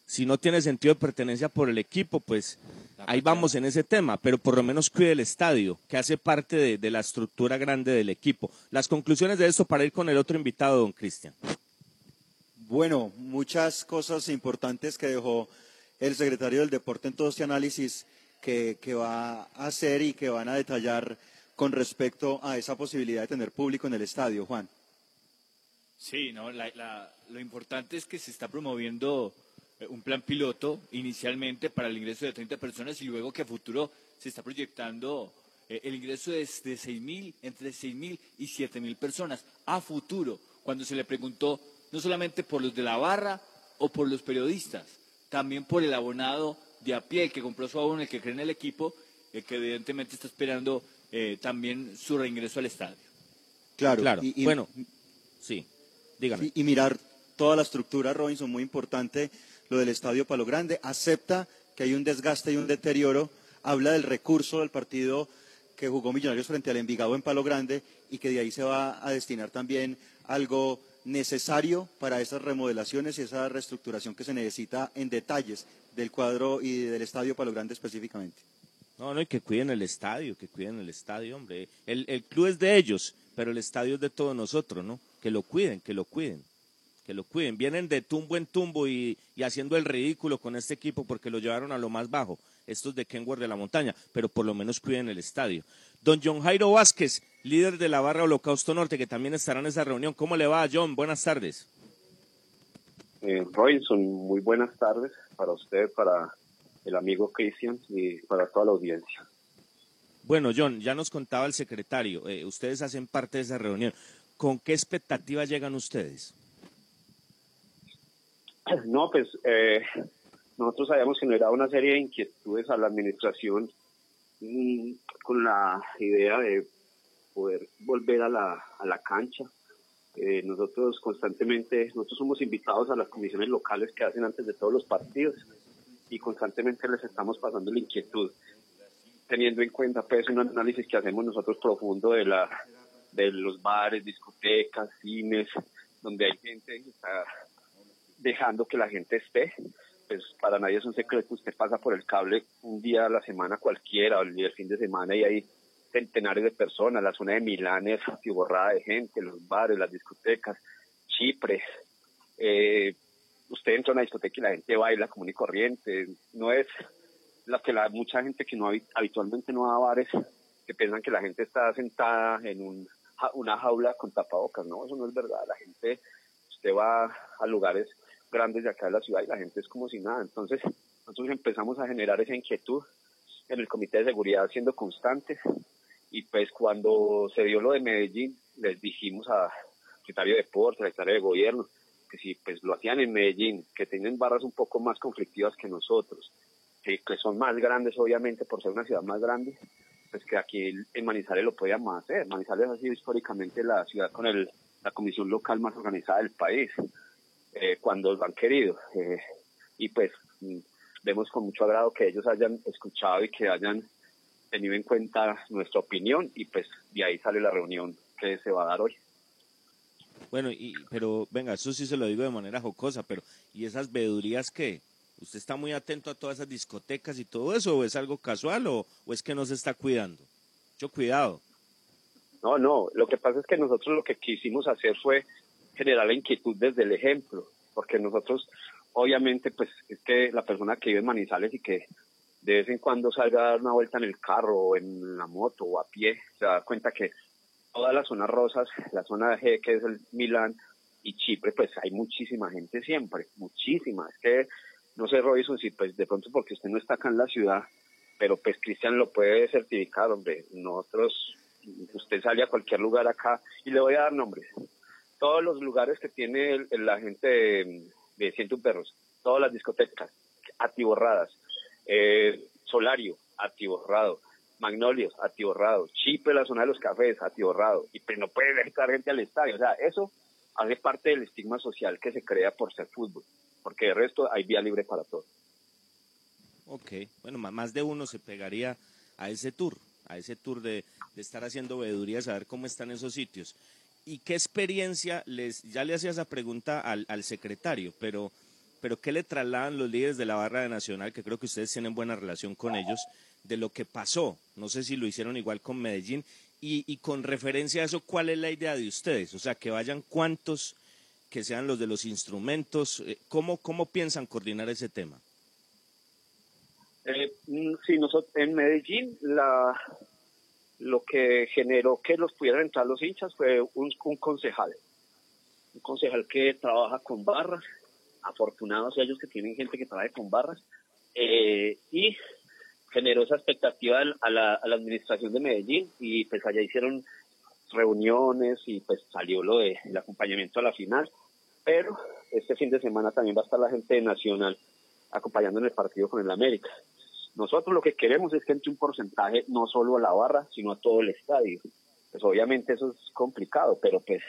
Si no tiene sentido de pertenencia por el equipo, pues ahí vamos en ese tema, pero por lo menos cuide el estadio, que hace parte de, de la estructura grande del equipo. Las conclusiones de esto para ir con el otro invitado, don Cristian. Bueno, muchas cosas importantes que dejó el secretario del Deporte en todo este análisis que, que va a hacer y que van a detallar con respecto a esa posibilidad de tener público en el estadio, Juan. Sí, no, la- la- lo importante es que se está promoviendo eh, un plan piloto inicialmente para el ingreso de 30 personas y luego que a futuro se está proyectando eh, el ingreso de, de 6.000, entre 6.000 y 7.000 personas a futuro, cuando se le preguntó no solamente por los de la barra o por los periodistas, también por el abonado de a pie, el que compró su abono, el que cree en el equipo, el que evidentemente está esperando eh, también su reingreso al estadio. Claro, Claro, y- y- bueno, sí, dígame. Y, y mirar toda la estructura, Robinson, muy importante, lo del Estadio Palo Grande, acepta que hay un desgaste y un deterioro, habla del recurso del partido que jugó Millonarios frente al Envigado en Palo Grande y que de ahí se va a destinar también algo necesario para esas remodelaciones y esa reestructuración que se necesita en detalles del cuadro y del Estadio Palo Grande específicamente. No, no, y que cuiden el estadio, que cuiden el estadio, hombre. El, el club es de ellos, pero el estadio es de todos nosotros, ¿no? Que lo cuiden, que lo cuiden, que lo cuiden. Vienen de tumbo en tumbo y, y haciendo el ridículo con este equipo porque lo llevaron a lo más bajo, estos de Kenworth de la montaña, pero por lo menos cuiden el estadio. Don John Jairo Vázquez, líder de la barra Holocausto Norte, que también estará en esa reunión. ¿Cómo le va, John? Buenas tardes. Eh, Robinson, muy buenas tardes para usted, para el amigo Christian y para toda la audiencia. Bueno, John, ya nos contaba el secretario, eh, ustedes hacen parte de esa reunión. ¿Con qué expectativa llegan ustedes? No, pues eh, nosotros sabíamos que no era una serie de inquietudes a la administración mm, con la idea de poder volver a la, a la cancha. Eh, nosotros constantemente, nosotros somos invitados a las comisiones locales que hacen antes de todos los partidos y constantemente les estamos pasando la inquietud, teniendo en cuenta pues un análisis que hacemos nosotros profundo de la de los bares, discotecas, cines, donde hay gente que está dejando que la gente esté. Pues para nadie es un secreto, usted pasa por el cable un día a la semana cualquiera, o el fin de semana y hay centenares de personas, la zona de Milán es atiborrada de gente, los bares, las discotecas, Chipre, eh, usted entra a una discoteca y la gente baila común y corriente, no es la que la mucha gente que no habi- habitualmente no va a bares que piensan que la gente está sentada en una jaula con tapabocas, no, eso no es verdad, la gente, usted va a lugares grandes de acá de la ciudad y la gente es como si nada, entonces nosotros empezamos a generar esa inquietud en el comité de seguridad siendo constantes y pues cuando se dio lo de Medellín les dijimos a secretario de deportes, al secretario de gobierno que si pues lo hacían en Medellín, que tienen barras un poco más conflictivas que nosotros, que, que son más grandes obviamente por ser una ciudad más grande, pues que aquí en Manizales lo podíamos hacer. Manizales ha sido históricamente la ciudad con el, la comisión local más organizada del país, eh, cuando lo han querido. eh, y pues mm, vemos con mucho agrado que ellos hayan escuchado y que hayan tenido en cuenta nuestra opinión y pues de ahí sale la reunión que se va a dar hoy. Bueno, y, pero venga, eso sí se lo digo de manera jocosa, pero ¿y esas veedurías qué? ¿Usted está muy atento a todas esas discotecas y todo eso o es algo casual o, o es que no se está cuidando? Mucho cuidado. No, no, lo que pasa es que nosotros lo que quisimos hacer fue generar la inquietud desde el ejemplo, porque nosotros, obviamente, pues es que la persona que vive en Manizales y que de vez en cuando salga a dar una vuelta en el carro o en la moto o a pie, se da cuenta que todas las zonas rosas, la zona G que es el Milán y Chipre, pues hay muchísima gente siempre, muchísima. Es que, no sé, Robinson, si pues de pronto porque usted no está acá en la ciudad, pero pues Cristian lo puede certificar, hombre. Nosotros, usted sale a cualquier lugar acá y le voy a dar nombres. Todos los lugares que tiene la gente de, de Ciento Perros, todas las discotecas atiborradas, eh, Solario, atiborrado, Magnolios, atiborrado, Chipre, la zona de los cafés, atiborrado, y pues no puede dejar gente al estadio. O sea, eso hace parte del estigma social que se crea por ser fútbol, porque de resto hay vía libre para todo. Ok, bueno, más de uno se pegaría a ese tour, a ese tour de, estar haciendo veedurías, a cómo están esos sitios. ¿Y qué experiencia les, ya le hacía esa pregunta al secretario, pero, pero qué le trasladan los líderes de la barra de Nacional, que creo que ustedes tienen buena relación con ellos, de lo que pasó? No sé si lo hicieron igual con Medellín. Y, con referencia a eso, ¿cuál es la idea de ustedes? O sea, que vayan cuántos, que sean los de los instrumentos, eh, ¿cómo, cómo piensan coordinar ese tema? Eh, mm, sí, nosotros, en Medellín lo que generó que los pudieran entrar los hinchas fue un, un concejal, un concejal que trabaja con barras, afortunados ellos que tienen gente que trabaja con barras, eh, y generó esa expectativa a la, administración de Medellín y pues allá hicieron reuniones y pues salió lo de el acompañamiento a la final, pero este fin de semana también va a estar la gente de Nacional acompañando en el partido con el América. Nosotros lo que queremos es que entre un porcentaje no solo a la barra, sino a todo el estadio. Pues obviamente eso es complicado, pero pues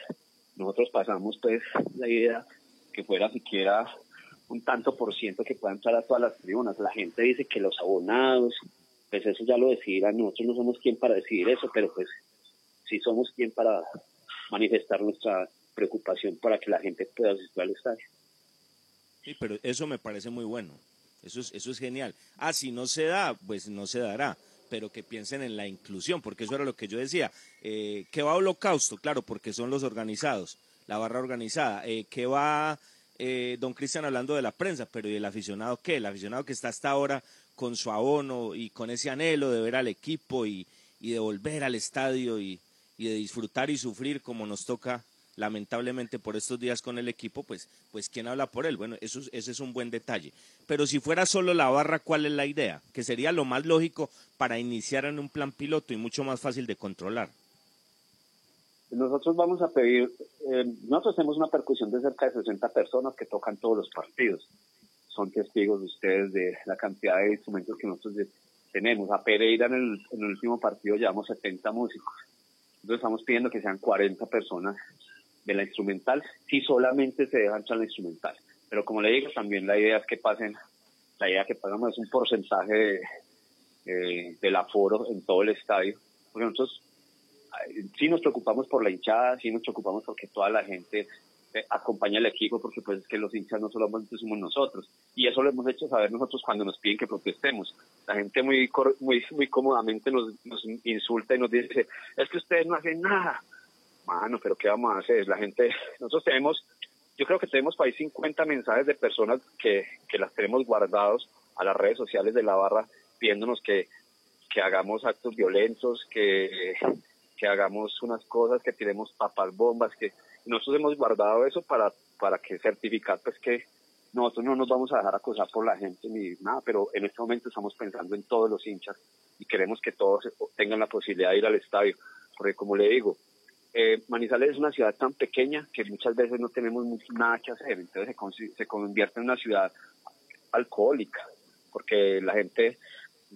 nosotros pasamos pues la idea que fuera siquiera un tanto por ciento que pueda entrar a todas las tribunas. La gente dice que los abonados, pues eso ya lo decidirán. Nosotros no somos quien para decidir eso, pero pues sí somos quien para manifestar nuestra preocupación para que la gente pueda asistir al estadio. Sí, pero eso me parece muy bueno. Eso es, eso es genial. Ah, si no se da, pues no se dará. Pero que piensen en la inclusión, porque eso era lo que yo decía. Eh, ¿Qué va a Holocausto? Claro, porque son los organizados, la barra organizada. Eh, ¿Qué va eh, don Cristian hablando de la prensa? Pero ¿y el aficionado qué? El aficionado que está hasta ahora con su abono y con ese anhelo de ver al equipo y, y de volver al estadio y, y de disfrutar y sufrir como nos toca lamentablemente por estos días con el equipo, pues, pues ¿quién habla por él? Bueno, eso, ese es un buen detalle. Pero si fuera solo la barra, ¿cuál es la idea? Que sería lo más lógico para iniciar en un plan piloto y mucho más fácil de controlar. Nosotros vamos a pedir, eh, nosotros tenemos una percusión de cerca de 60 personas que tocan todos los partidos. Son testigos de ustedes de la cantidad de instrumentos que nosotros tenemos. A Pereira en el, último partido llevamos 70 músicos. Entonces estamos pidiendo que sean 40 personas de la instrumental si solamente se dejan la instrumental. Pero como le digo, también la idea es que pasen, la idea que pagamos es un porcentaje de, eh, del aforo en todo el estadio. Porque nosotros sí nos preocupamos por la hinchada, sí nos preocupamos porque toda la gente eh, acompaña al equipo, porque pues es que los hinchas no solamente somos nosotros. Y eso lo hemos hecho saber nosotros cuando nos piden que protestemos. La gente muy muy muy cómodamente nos, insulta y nos dice, es que ustedes no hacen nada mano, pero ¿qué vamos a hacer? La gente, nosotros tenemos, yo creo que tenemos para ahí 50 mensajes de personas que, que las tenemos guardados a las redes sociales de la barra pidiéndonos que, que hagamos actos violentos, que, que hagamos unas cosas, que tiremos papas bombas, que nosotros hemos guardado eso para, para que certificar pues que nosotros no nos vamos a dejar acosar por la gente ni nada, pero en este momento estamos pensando en todos los hinchas y queremos que todos tengan la posibilidad de ir al estadio, porque como le digo, eh, Manizales es una ciudad tan pequeña que muchas veces no tenemos nada que hacer, entonces se, se convierte en una ciudad alcohólica, porque la gente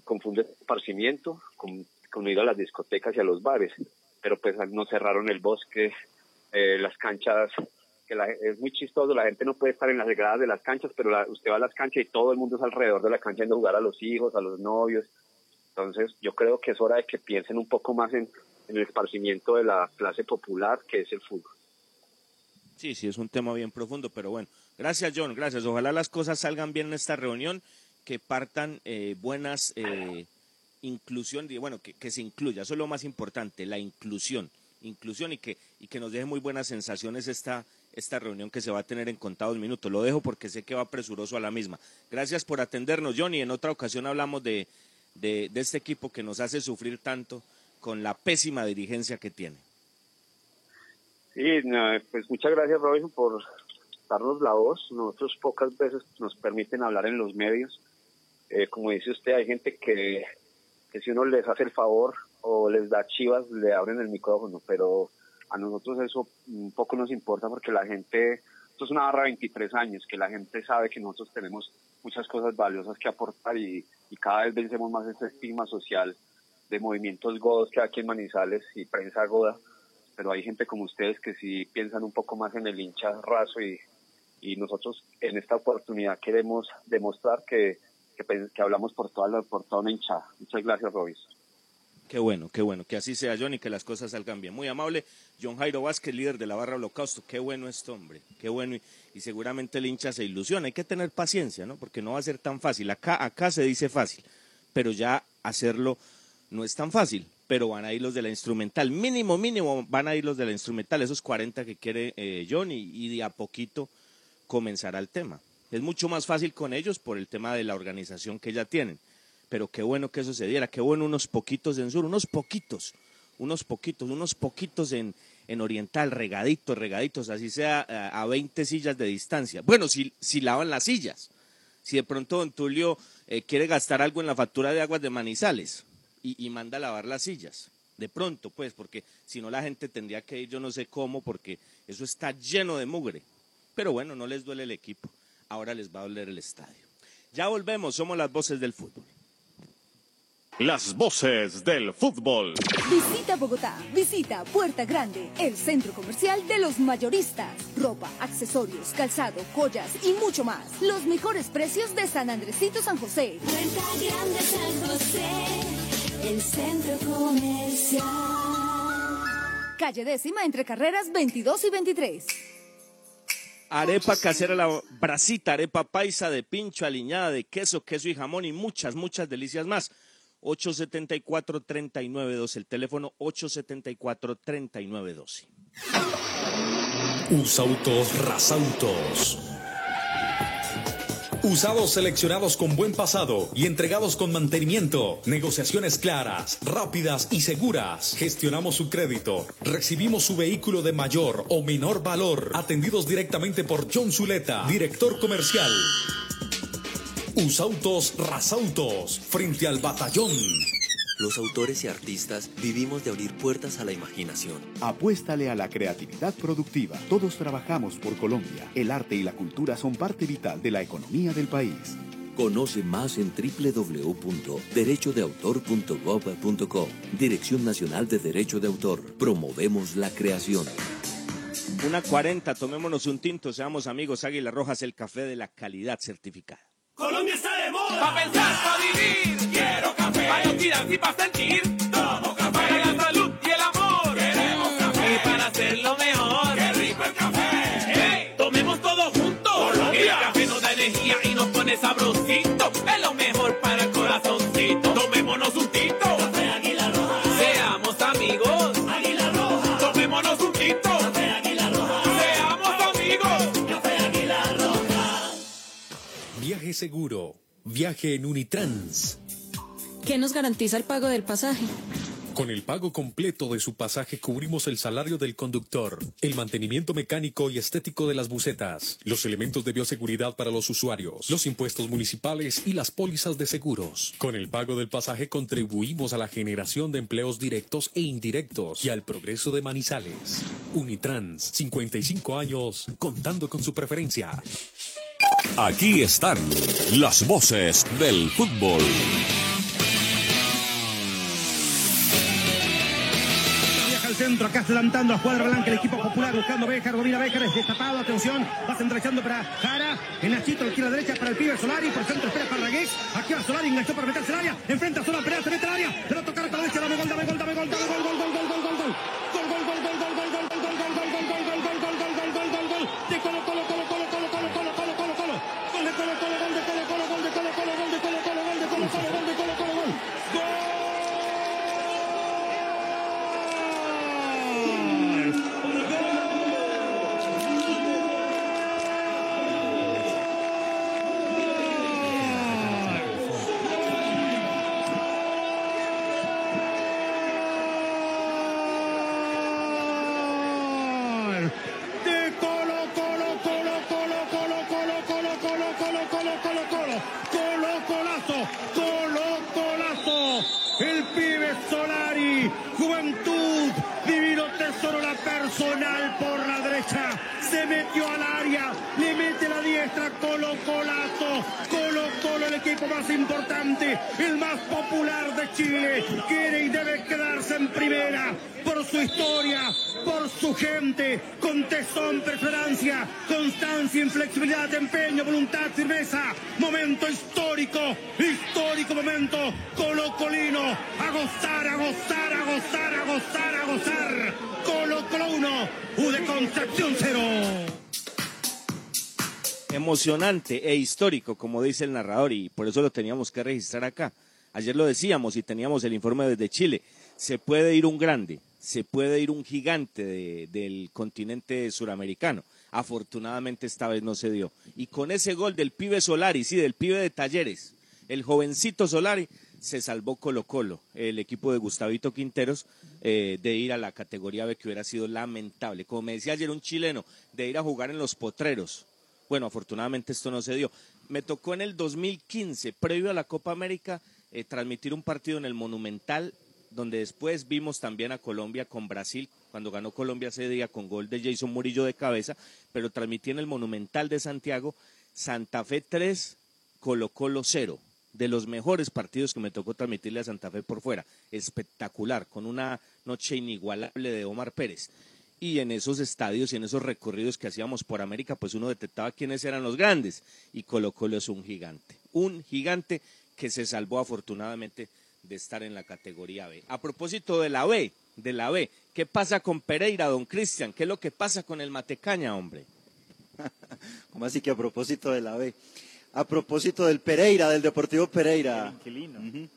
confunde esparcimiento con, con ir a las discotecas y a los bares, pero pues no cerraron el bosque, eh, las canchas, que es muy chistoso, la gente no puede estar en las gradas de las canchas, pero usted va a las canchas y todo el mundo es alrededor de la cancha yendo a jugar a los hijos, a los novios, entonces yo creo que es hora de que piensen un poco más en, en el esparcimiento de la clase popular que es el fútbol. Sí, sí, es un tema bien profundo, pero bueno, gracias John, gracias. Ojalá las cosas salgan bien en esta reunión, que partan eh, buenas eh, inclusión, bueno, que, se incluya, eso es lo más importante, la inclusión, inclusión y que, y que nos deje muy buenas sensaciones esta, esta reunión que se va a tener en contados minutos. Lo dejo porque sé que va presuroso a la misma. Gracias por atendernos, John, y en otra ocasión hablamos de, de, de este equipo que nos hace sufrir tanto con la pésima dirigencia que tiene. Sí, pues muchas gracias Robinson por darnos la voz. Nosotros pocas veces nos permiten hablar en los medios. Eh, como dice usted, hay gente que, que si uno les hace el favor o les da chivas, le abren el micrófono, pero a nosotros eso un poco nos importa porque la gente, esto es una barra de 23 años, que la gente sabe que nosotros tenemos muchas cosas valiosas que aportar y, y cada vez vencemos más ese estigma social de movimientos godos que aquí en Manizales y prensa goda, pero hay gente como ustedes que sí piensan un poco más en el hincha raso y, y nosotros en esta oportunidad queremos demostrar que, que, hablamos por toda, la, por toda una hinchada. Muchas gracias, Robis. Qué bueno, qué bueno, que así sea, John, y que las cosas salgan bien. Muy amable, John Jairo Vázquez, líder de la barra Holocausto. Qué bueno este hombre, qué bueno. Y, y, seguramente el hincha se ilusiona. Hay que tener paciencia, ¿no? Porque no va a ser tan fácil. Acá, acá se dice fácil, pero ya hacerlo no es tan fácil, pero van a ir los de la instrumental. Mínimo, mínimo van a ir los de la instrumental, esos 40 que quiere eh, Johnny, y de a poquito comenzará el tema. Es mucho más fácil con ellos por el tema de la organización que ya tienen. pero qué bueno que eso se diera, qué bueno unos poquitos en sur, unos poquitos, unos poquitos, unos poquitos en, en Oriental, regaditos, regaditos, así sea eh, a 20 sillas de distancia. Bueno, si, si lavan las sillas, si de pronto don Tulio eh, quiere gastar algo en la factura de aguas de Manizales y, y manda a lavar las sillas, de pronto, pues, porque si no la gente tendría que ir yo no sé cómo, porque eso está lleno de mugre. Pero bueno, no les duele el equipo, ahora les va a doler el estadio. Ya volvemos, somos las voces del fútbol. Las voces del fútbol. Visita Bogotá, visita Puerta Grande, el centro comercial de los mayoristas. Ropa, accesorios, calzado, joyas y mucho más. Los mejores precios de San Andresito San José. Puerta Grande San José, el centro comercial. Calle décima entre carreras 22 y 23. Arepa casera la brasita, arepa paisa de pincho, aliñada de queso, queso y jamón y muchas, muchas delicias más. 874-3912, el teléfono 874-3912. Usautos Rasautos. Usados seleccionados con buen pasado y entregados con mantenimiento. Negociaciones claras, rápidas y seguras. Gestionamos su crédito. Recibimos su vehículo de mayor o menor valor. Atendidos directamente por John Zuleta, director comercial. Usautos Rasautos, frente al batallón. Los autores y artistas vivimos de abrir puertas a la imaginación. Apuéstale a la creatividad productiva. Todos trabajamos por Colombia. El arte y la cultura son parte vital de la economía del país. Conoce más en www.derechodeautor.gov.co. Dirección Nacional de Derecho de Autor. Promovemos la creación. Una 40, tomémonos un tinto, seamos amigos. Águila Rojas, el café de la calidad certificada. Colombia está de moda. Pa' pensar, pa' vivir. Quiero café. Pa' identidad y pa' sentir. Tomo café. Para la salud y el amor. Queremos café. Y para hacerlo mejor. Qué rico el café. Hey, tomemos todos juntos. Colombia. El café nos da energía y nos pone sabrosito. Es lo mejor para el corazoncito. Tomémonos un tinto. Café Águila Roja. Seamos amigos. Águila Roja. Tomémonos un tinto. Café Águila Roja. Seamos amigos. Café Águila Roja. Viaje seguro. Viaje en Unitrans. ¿Qué nos garantiza el pago del pasaje? Con el pago completo de su pasaje cubrimos el salario del conductor, el mantenimiento mecánico y estético de las bucetas, los elementos de bioseguridad para los usuarios, los impuestos municipales y las pólizas de seguros. Con el pago del pasaje contribuimos a la generación de empleos directos e indirectos y al progreso de Manizales. Unitrans, 55 años, contando con su preferencia. Aquí están las voces del fútbol. centro, acá adelantando a cuadra blanca el equipo popular, buscando Béjar, domina Béjar, es destapado, atención, va centralizando para Jara, en la chito, izquierda derecha para el pibe Solari, por centro espera para Ragués, aquí va Solari, enganchó para meterse el área, enfrenta a Solari, pelea, se mete el área, pero tocar para la derecha, dame gol, dame gol, dame gol, dame gol, gol, gol, gol, gol, gol, gol. Emocionante e histórico, como dice el narrador, y por eso lo teníamos que registrar acá. Ayer lo decíamos y teníamos el informe desde Chile. Se puede ir un grande, se puede ir un gigante de- del continente suramericano. Afortunadamente esta vez no se dio. Y con ese gol del pibe Solari, sí, del pibe de Talleres, el jovencito Solari se salvó Colo Colo, el equipo de Gustavito Quinteros, eh, de ir a la categoría B, que hubiera sido lamentable. Como me decía ayer un chileno, de ir a jugar en los potreros. Bueno, afortunadamente esto no se dio. Me tocó en el 2015, previo a la Copa América, eh, transmitir un partido en el Monumental, donde después vimos también a Colombia con Brasil, cuando ganó Colombia ese día con gol de Jason Murillo de cabeza, pero transmití en el Monumental de Santiago, Santa Fe 3, Colo Colo 0 de los mejores partidos que me tocó transmitirle a Santa Fe por fuera. Espectacular, con una noche inigualable de Omar Pérez. Y en esos estadios y en esos recorridos que hacíamos por América, pues uno detectaba quiénes eran los grandes. Y Colo Colo es un gigante. Un gigante que se salvó afortunadamente de estar en la categoría B. A propósito de la B, de la B, ¿qué pasa con Pereira, don Cristian? ¿Qué es lo que pasa con el Matecaña, hombre? ¿Cómo así que a propósito de la B? a propósito del Pereira, del Deportivo Pereira.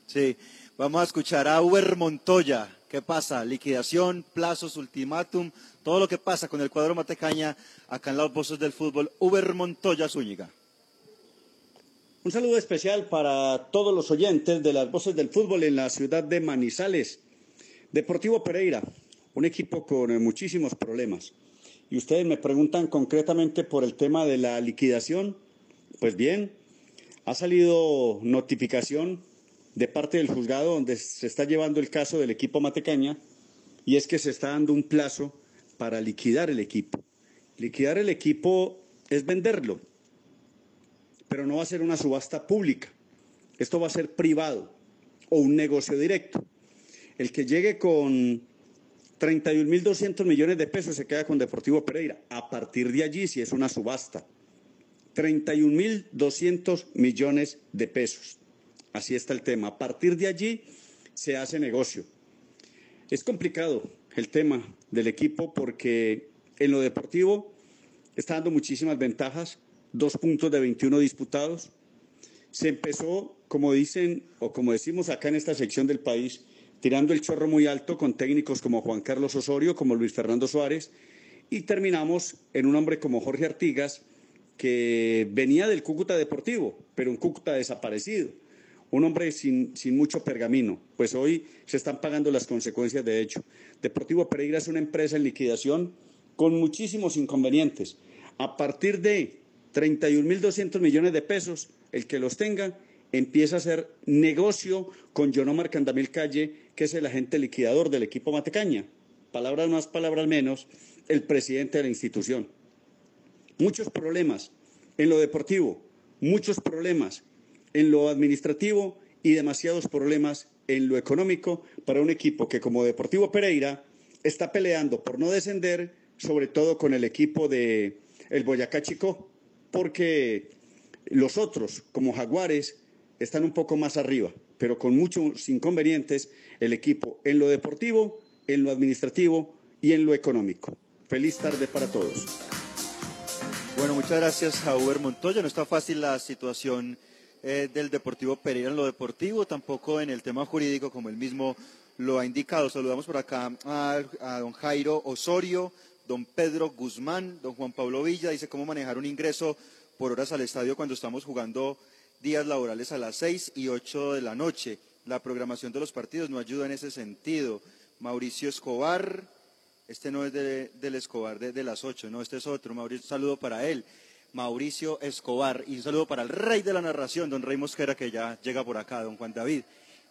Sí, vamos a escuchar a Uber Montoya. ¿Qué pasa? Liquidación, plazos, ultimátum, todo lo que pasa con el cuadro Matecaña acá en las voces del fútbol. Uber Montoya Zúñiga. Un saludo especial para todos los oyentes de las voces del fútbol en la ciudad de Manizales. Deportivo Pereira, un equipo con muchísimos problemas. Y ustedes me preguntan concretamente por el tema de la liquidación pues bien, ha salido notificación de parte del juzgado donde se está llevando el caso del equipo Matecaña y es que se está dando un plazo para liquidar el equipo. Liquidar el equipo es venderlo, pero no va a ser una subasta pública. Esto va a ser privado o un negocio directo. El que llegue con 31.200 millones de pesos se queda con Deportivo Pereira. A partir de allí, si es una subasta, 31.200 millones de pesos. Así está el tema. A partir de allí se hace negocio. Es complicado el tema del equipo porque en lo deportivo está dando muchísimas ventajas, dos puntos de 21 disputados. Se empezó, como dicen o como decimos acá en esta sección del país, tirando el chorro muy alto con técnicos como Juan Carlos Osorio, como Luis Fernando Suárez, y terminamos en un hombre como Jorge Artigas, que venía del Cúcuta Deportivo, pero un Cúcuta desaparecido, un hombre sin, sin, mucho pergamino. Pues hoy se están pagando las consecuencias de hecho. Deportivo Pereira es una empresa en liquidación con muchísimos inconvenientes. A partir de 31.200 millones de pesos, el que los tenga empieza a hacer negocio con Yonomar Candamil Calle, que es el agente liquidador del equipo Matecaña. Palabras más, palabras menos, el presidente de la institución muchos problemas en lo deportivo, muchos problemas en lo administrativo y demasiados problemas en lo económico para un equipo que como Deportivo Pereira está peleando por no descender, sobre todo con el equipo de el Boyacá Chico, porque los otros, como Jaguares, están un poco más arriba, pero con muchos inconvenientes el equipo en lo deportivo, en lo administrativo y en lo económico. Feliz tarde para todos. Bueno, muchas gracias a Montoya. No está fácil la situación eh, del Deportivo Pereira en lo deportivo, tampoco en el tema jurídico, como él mismo lo ha indicado. Saludamos por acá a, a, don Jairo Osorio, don Pedro Guzmán, don Juan Pablo Villa. Dice cómo manejar un ingreso por horas al estadio cuando estamos jugando días laborales a las seis y ocho de la noche. La programación de los partidos no ayuda en ese sentido. Mauricio Escobar, este no es de, del Escobar de, de, las ocho, no, este es otro. Mauricio, un saludo para él. Mauricio Escobar. Y un saludo para el rey de la narración, don Rey Mosquera, que ya llega por acá, don Juan David.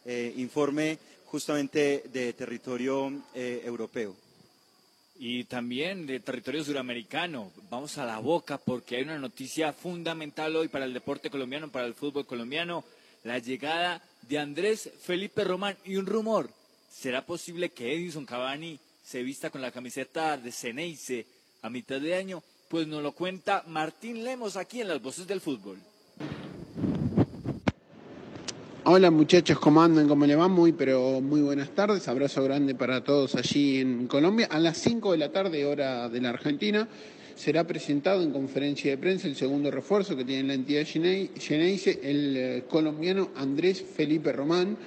Eh, informe justamente de territorio eh, europeo. Y también de territorio suramericano. Vamos a la boca porque hay una noticia fundamental hoy para el deporte colombiano, para el fútbol colombiano. La llegada de Andrés Felipe Román y un rumor. ¿Será posible que Edison Cavani se vista con la camiseta de Ceneice a mitad de año, pues nos lo cuenta Martín Lemos aquí en las voces del fútbol. Hola muchachos, ¿cómo andan? ¿Cómo le va? Muy, pero muy buenas tardes. Abrazo grande para todos allí en Colombia. A las 5 de la tarde, hora de la Argentina, será presentado en conferencia de prensa el segundo refuerzo que tiene la entidad Geneise, el eh, colombiano Andrés Felipe Román,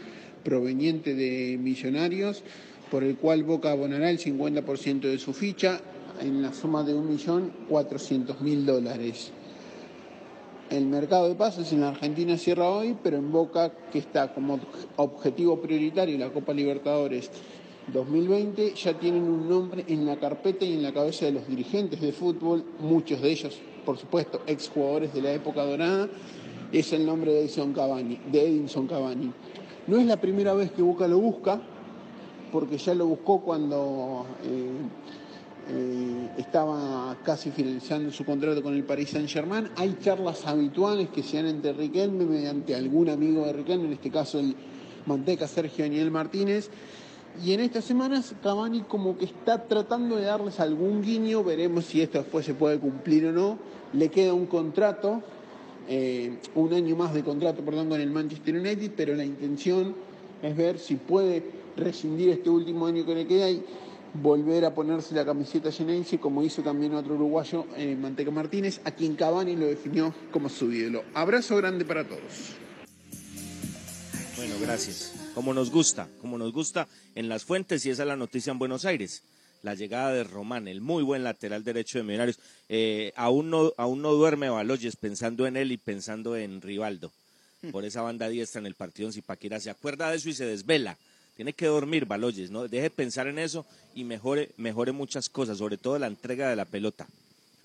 proveniente de Millonarios por el cual Boca abonará el 50% de su ficha en la suma de 1.400.000 dólares. El mercado de pases en la Argentina cierra hoy, pero en Boca, que está como objetivo prioritario la Copa Libertadores 2020, ya tienen un nombre en la carpeta y en la cabeza de los dirigentes de fútbol, muchos de ellos, por supuesto, exjugadores de la época dorada, es el nombre de Edison Cavani, de Edinson Cavani. No es la primera vez que Boca lo busca, porque ya lo buscó cuando eh, eh, estaba casi finalizando su contrato con el Paris Saint Germain. Hay charlas habituales que se dan entre Riquelme mediante algún amigo de Riquelme, en este caso el Manteca Sergio Daniel Martínez. Y en estas semanas Cavani como que está tratando de darles algún guiño, veremos si esto después se puede cumplir o no. Le queda un contrato, eh, un año más de contrato, perdón, con el Manchester United, pero la intención es ver si puede rescindir este último año que le queda y volver a ponerse la camiseta llenense, como hizo también otro uruguayo, eh, Manteca Martínez, a quien Cavani lo definió como su ídolo. Abrazo grande para todos. Bueno, gracias. Como nos gusta, como nos gusta en las fuentes y esa es la noticia en Buenos Aires. La llegada de Román, el muy buen lateral derecho de Millonarios. Eh, aún, no, aún no duerme Baloyes pensando en él y pensando en Rivaldo. Por esa banda diestra en el partido en Zipaquira. Se acuerda de eso y se desvela. Tiene que dormir Baloyes, ¿no? Deje pensar en eso y mejore, mejore muchas cosas, sobre todo la entrega de la pelota,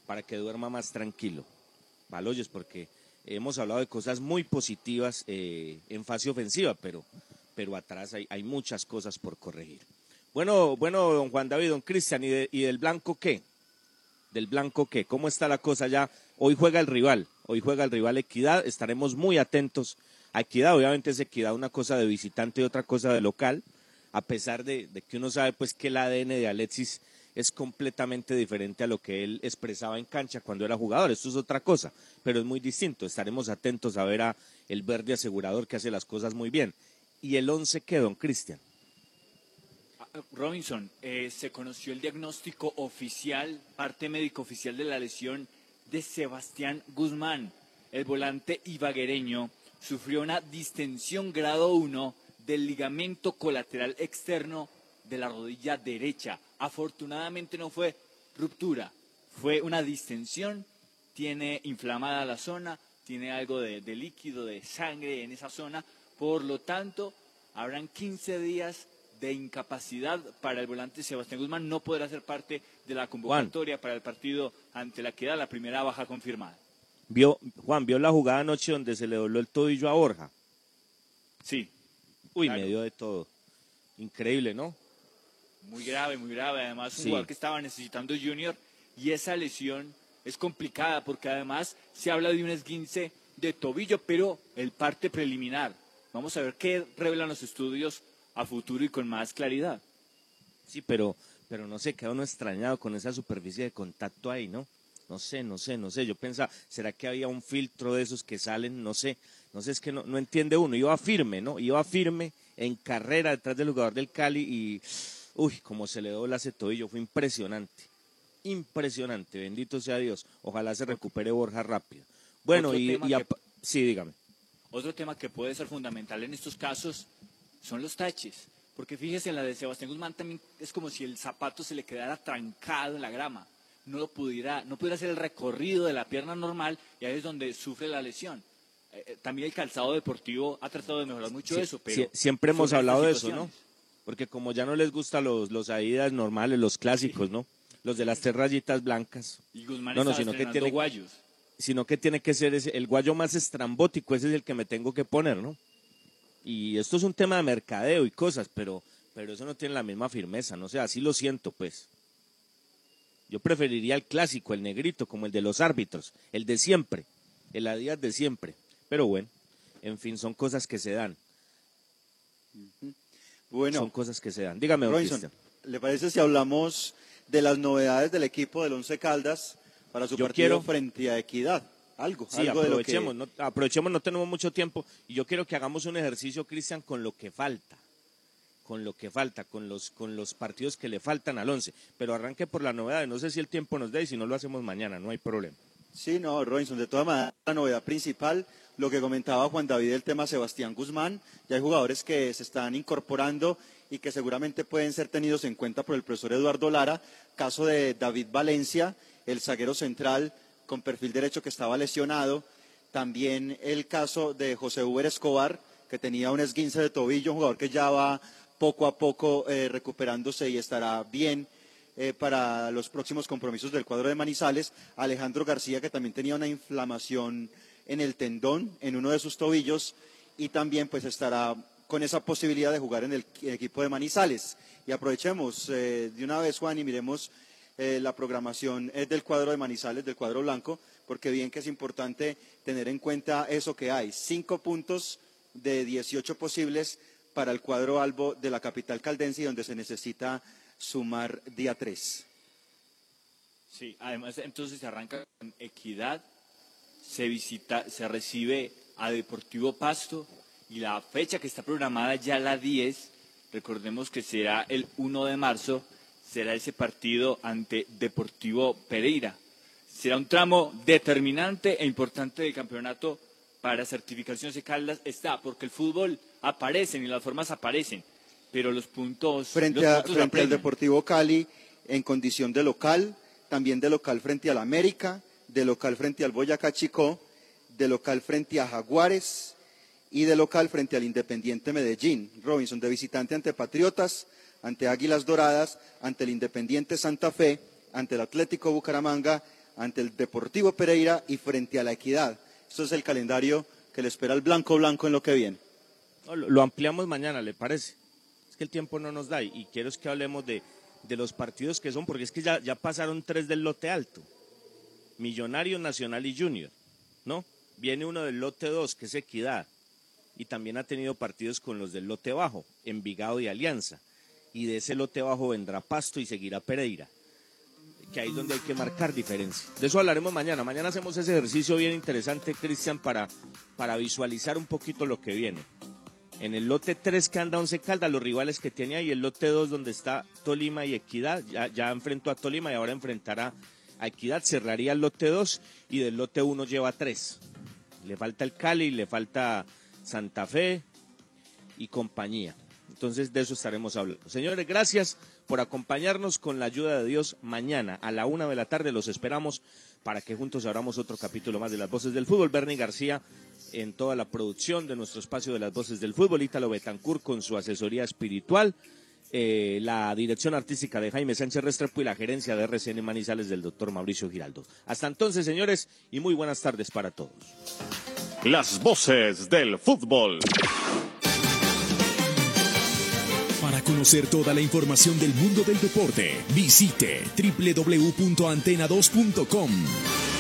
para que duerma más tranquilo. Baloyes, porque hemos hablado de cosas muy positivas eh, en fase ofensiva, pero, pero atrás hay, hay, muchas cosas por corregir. Bueno, bueno, don Juan David, don Cristian, ¿y, ¿y del blanco qué? ¿Del blanco qué? ¿Cómo está la cosa ya? Hoy juega el rival, hoy juega el rival Equidad, estaremos muy atentos a Equidad, obviamente es Equidad una cosa de visitante y otra cosa de local, a pesar de, que uno sabe pues que el ADN de Alexis es completamente diferente a lo que él expresaba en cancha cuando era jugador. Esto es otra cosa, pero es muy distinto. Estaremos atentos a ver a el verde asegurador que hace las cosas muy bien. ¿Y el 11 qué, don Cristian? Robinson, eh, se conoció el diagnóstico oficial, parte médico oficial de la lesión de Sebastián Guzmán. El volante ibaguereño sufrió una distensión grado 1 del ligamento colateral externo de la rodilla derecha. Afortunadamente no fue ruptura, fue una distensión, tiene inflamada la zona, tiene algo de, de, líquido, de sangre en esa zona, por lo tanto, habrán 15 días de incapacidad para el volante Sebastián Guzmán, no podrá ser parte de la convocatoria Juan. para el partido ante la queda, la primera baja confirmada. Vio, Juan, ¿vio la jugada anoche donde se le dobló el tobillo a Borja? Sí. Uy, claro. me dio de todo. Increíble, ¿no? Muy grave, muy grave. Además, un sí. jugador que estaba necesitando Junior y esa lesión es complicada porque además se habla de un esguince de tobillo, pero el parte preliminar. Vamos a ver qué revelan los estudios a futuro y con más claridad. Sí, pero, pero no sé, queda uno extrañado con esa superficie de contacto ahí, ¿no? No sé, no sé, no sé. Yo pensaba, ¿será que había un filtro de esos que salen? No sé. No sé, es que no, no entiende uno. Iba firme, ¿no? Iba firme en carrera detrás del jugador del Cali y, uy, como se le dobla ese tobillo, fue impresionante. Impresionante, bendito sea Dios. Ojalá se recupere Borja rápido. Bueno, y, y a, que, sí, dígame. Otro tema que puede ser fundamental en estos casos son los taches. Porque fíjese, en la de Sebastián Guzmán también es como si el zapato se le quedara trancado en la grama. No lo pudiera, no pudiera hacer el recorrido de la pierna normal y ahí es donde sufre la lesión. Eh, también el calzado deportivo ha tratado de mejorar mucho sí, eso, pero siempre hemos hablado de eso, ¿no? Porque como ya no les gustan los, los Adidas normales, los clásicos, sí. ¿no? Los de las tres rayitas blancas. Y Guzmán no, no, sino que tiene guayos. Sino que tiene que ser ese, el guayo más estrambótico, ese es el que me tengo que poner, ¿no? Y esto es un tema de mercadeo y cosas, pero, pero eso no tiene la misma firmeza, no sé, así lo siento, pues. Yo preferiría el clásico, el negrito, como el de los árbitros, el de siempre, el Adidas de siempre. Pero bueno, en fin, son cosas que se dan. Bueno, son cosas que se dan. Dígame, Robinson. ¿le parece si hablamos de las novedades del equipo del Once Caldas para su Yo partido quiero- frente a Equidad? Algo, Sí, algo de lo que... aprovechemos, no, aprovechemos, no tenemos mucho tiempo y yo quiero que hagamos un ejercicio, Cristian, con lo que falta, con lo que falta, con los, con los partidos que le faltan al once. Pero arranque por la novedad, no sé si el tiempo nos dé y si no lo hacemos mañana, no hay problema. Sí, no, Robinson, de todas maneras, la novedad principal, lo que comentaba Juan David, el tema Sebastián Guzmán, ya hay jugadores que se están incorporando y que seguramente pueden ser tenidos en cuenta por el profesor Eduardo Lara, caso de David Valencia, el zaguero central con perfil derecho que estaba lesionado, También el caso de José Uber Escobar, que tenía un esguince de tobillo, un jugador que ya va poco a poco eh, recuperándose y estará bien eh, para los próximos compromisos del cuadro de Manizales. Alejandro García, que también tenía una inflamación en el tendón, en uno de sus tobillos, y también pues estará con esa posibilidad de jugar en el equipo de Manizales. Y aprovechemos eh, de una vez, Juan, y miremos la programación del cuadro de Manizales, del cuadro blanco, porque bien que es importante tener en cuenta eso que hay. Cinco puntos de 18 posibles para el cuadro albo de la capital caldense, donde se necesita sumar día 3. Sí, además entonces se arranca con equidad, se visita, se recibe a Deportivo Pasto y la fecha que está programada ya la 10, recordemos que será el 1 de marzo, será ese partido ante Deportivo Pereira. Será un tramo determinante e importante del campeonato para certificaciones de Caldas. Está, porque el fútbol aparece y las formas aparecen, pero los puntos. Frente, los a- puntos frente al. Deportivo Cali, en condición de local, también de local frente al América, de local frente al Boyacá Chicó, de local frente a Jaguares y de local frente al Independiente Medellín. Robinson, de visitante ante Patriotas, ante Águilas Doradas, ante el Independiente Santa Fe, ante el Atlético Bucaramanga, ante el Deportivo Pereira y frente a la Equidad. Esto es el calendario que le espera al Blanco Blanco en lo que viene. Lo, ampliamos mañana, ¿le parece? Es que el tiempo no nos da y, y quiero es que hablemos de, de los partidos que son, porque es que ya, ya pasaron tres del lote alto. Millonario, Nacional y Junior, ¿no? Viene uno del lote 2, que es Equidad, y también ha tenido partidos con los del lote bajo, Envigado y Alianza. Y de ese lote bajo vendrá Pasto y seguirá Pereira, que ahí es donde hay que marcar diferencia. De eso hablaremos mañana. Mañana hacemos ese ejercicio bien interesante, Cristian, para, para visualizar un poquito lo que viene. En el lote 3 que anda Once Caldas, los rivales que tiene ahí, el lote 2 donde está Tolima y Equidad, ya, ya enfrentó a Tolima y ahora enfrentará a Equidad, cerraría el lote 2 y del lote 1 lleva 3. Le falta el Cali, le falta Santa Fe y compañía. Entonces de eso estaremos hablando. Señores, gracias por acompañarnos con la ayuda de Dios mañana a la una de la tarde. Los esperamos para que juntos abramos otro capítulo más de las voces del fútbol. Bernie García en toda la producción de nuestro espacio de las voces del fútbol. Ítalo Betancourt con su asesoría espiritual. eh, la dirección artística de Jaime Sánchez Restrepo y la gerencia de RCN Manizales del doctor Mauricio Giraldo. Hasta entonces, señores, y muy buenas tardes para todos. Las voces del fútbol. Para conocer toda la información del mundo del deporte, visite www.antena2.com.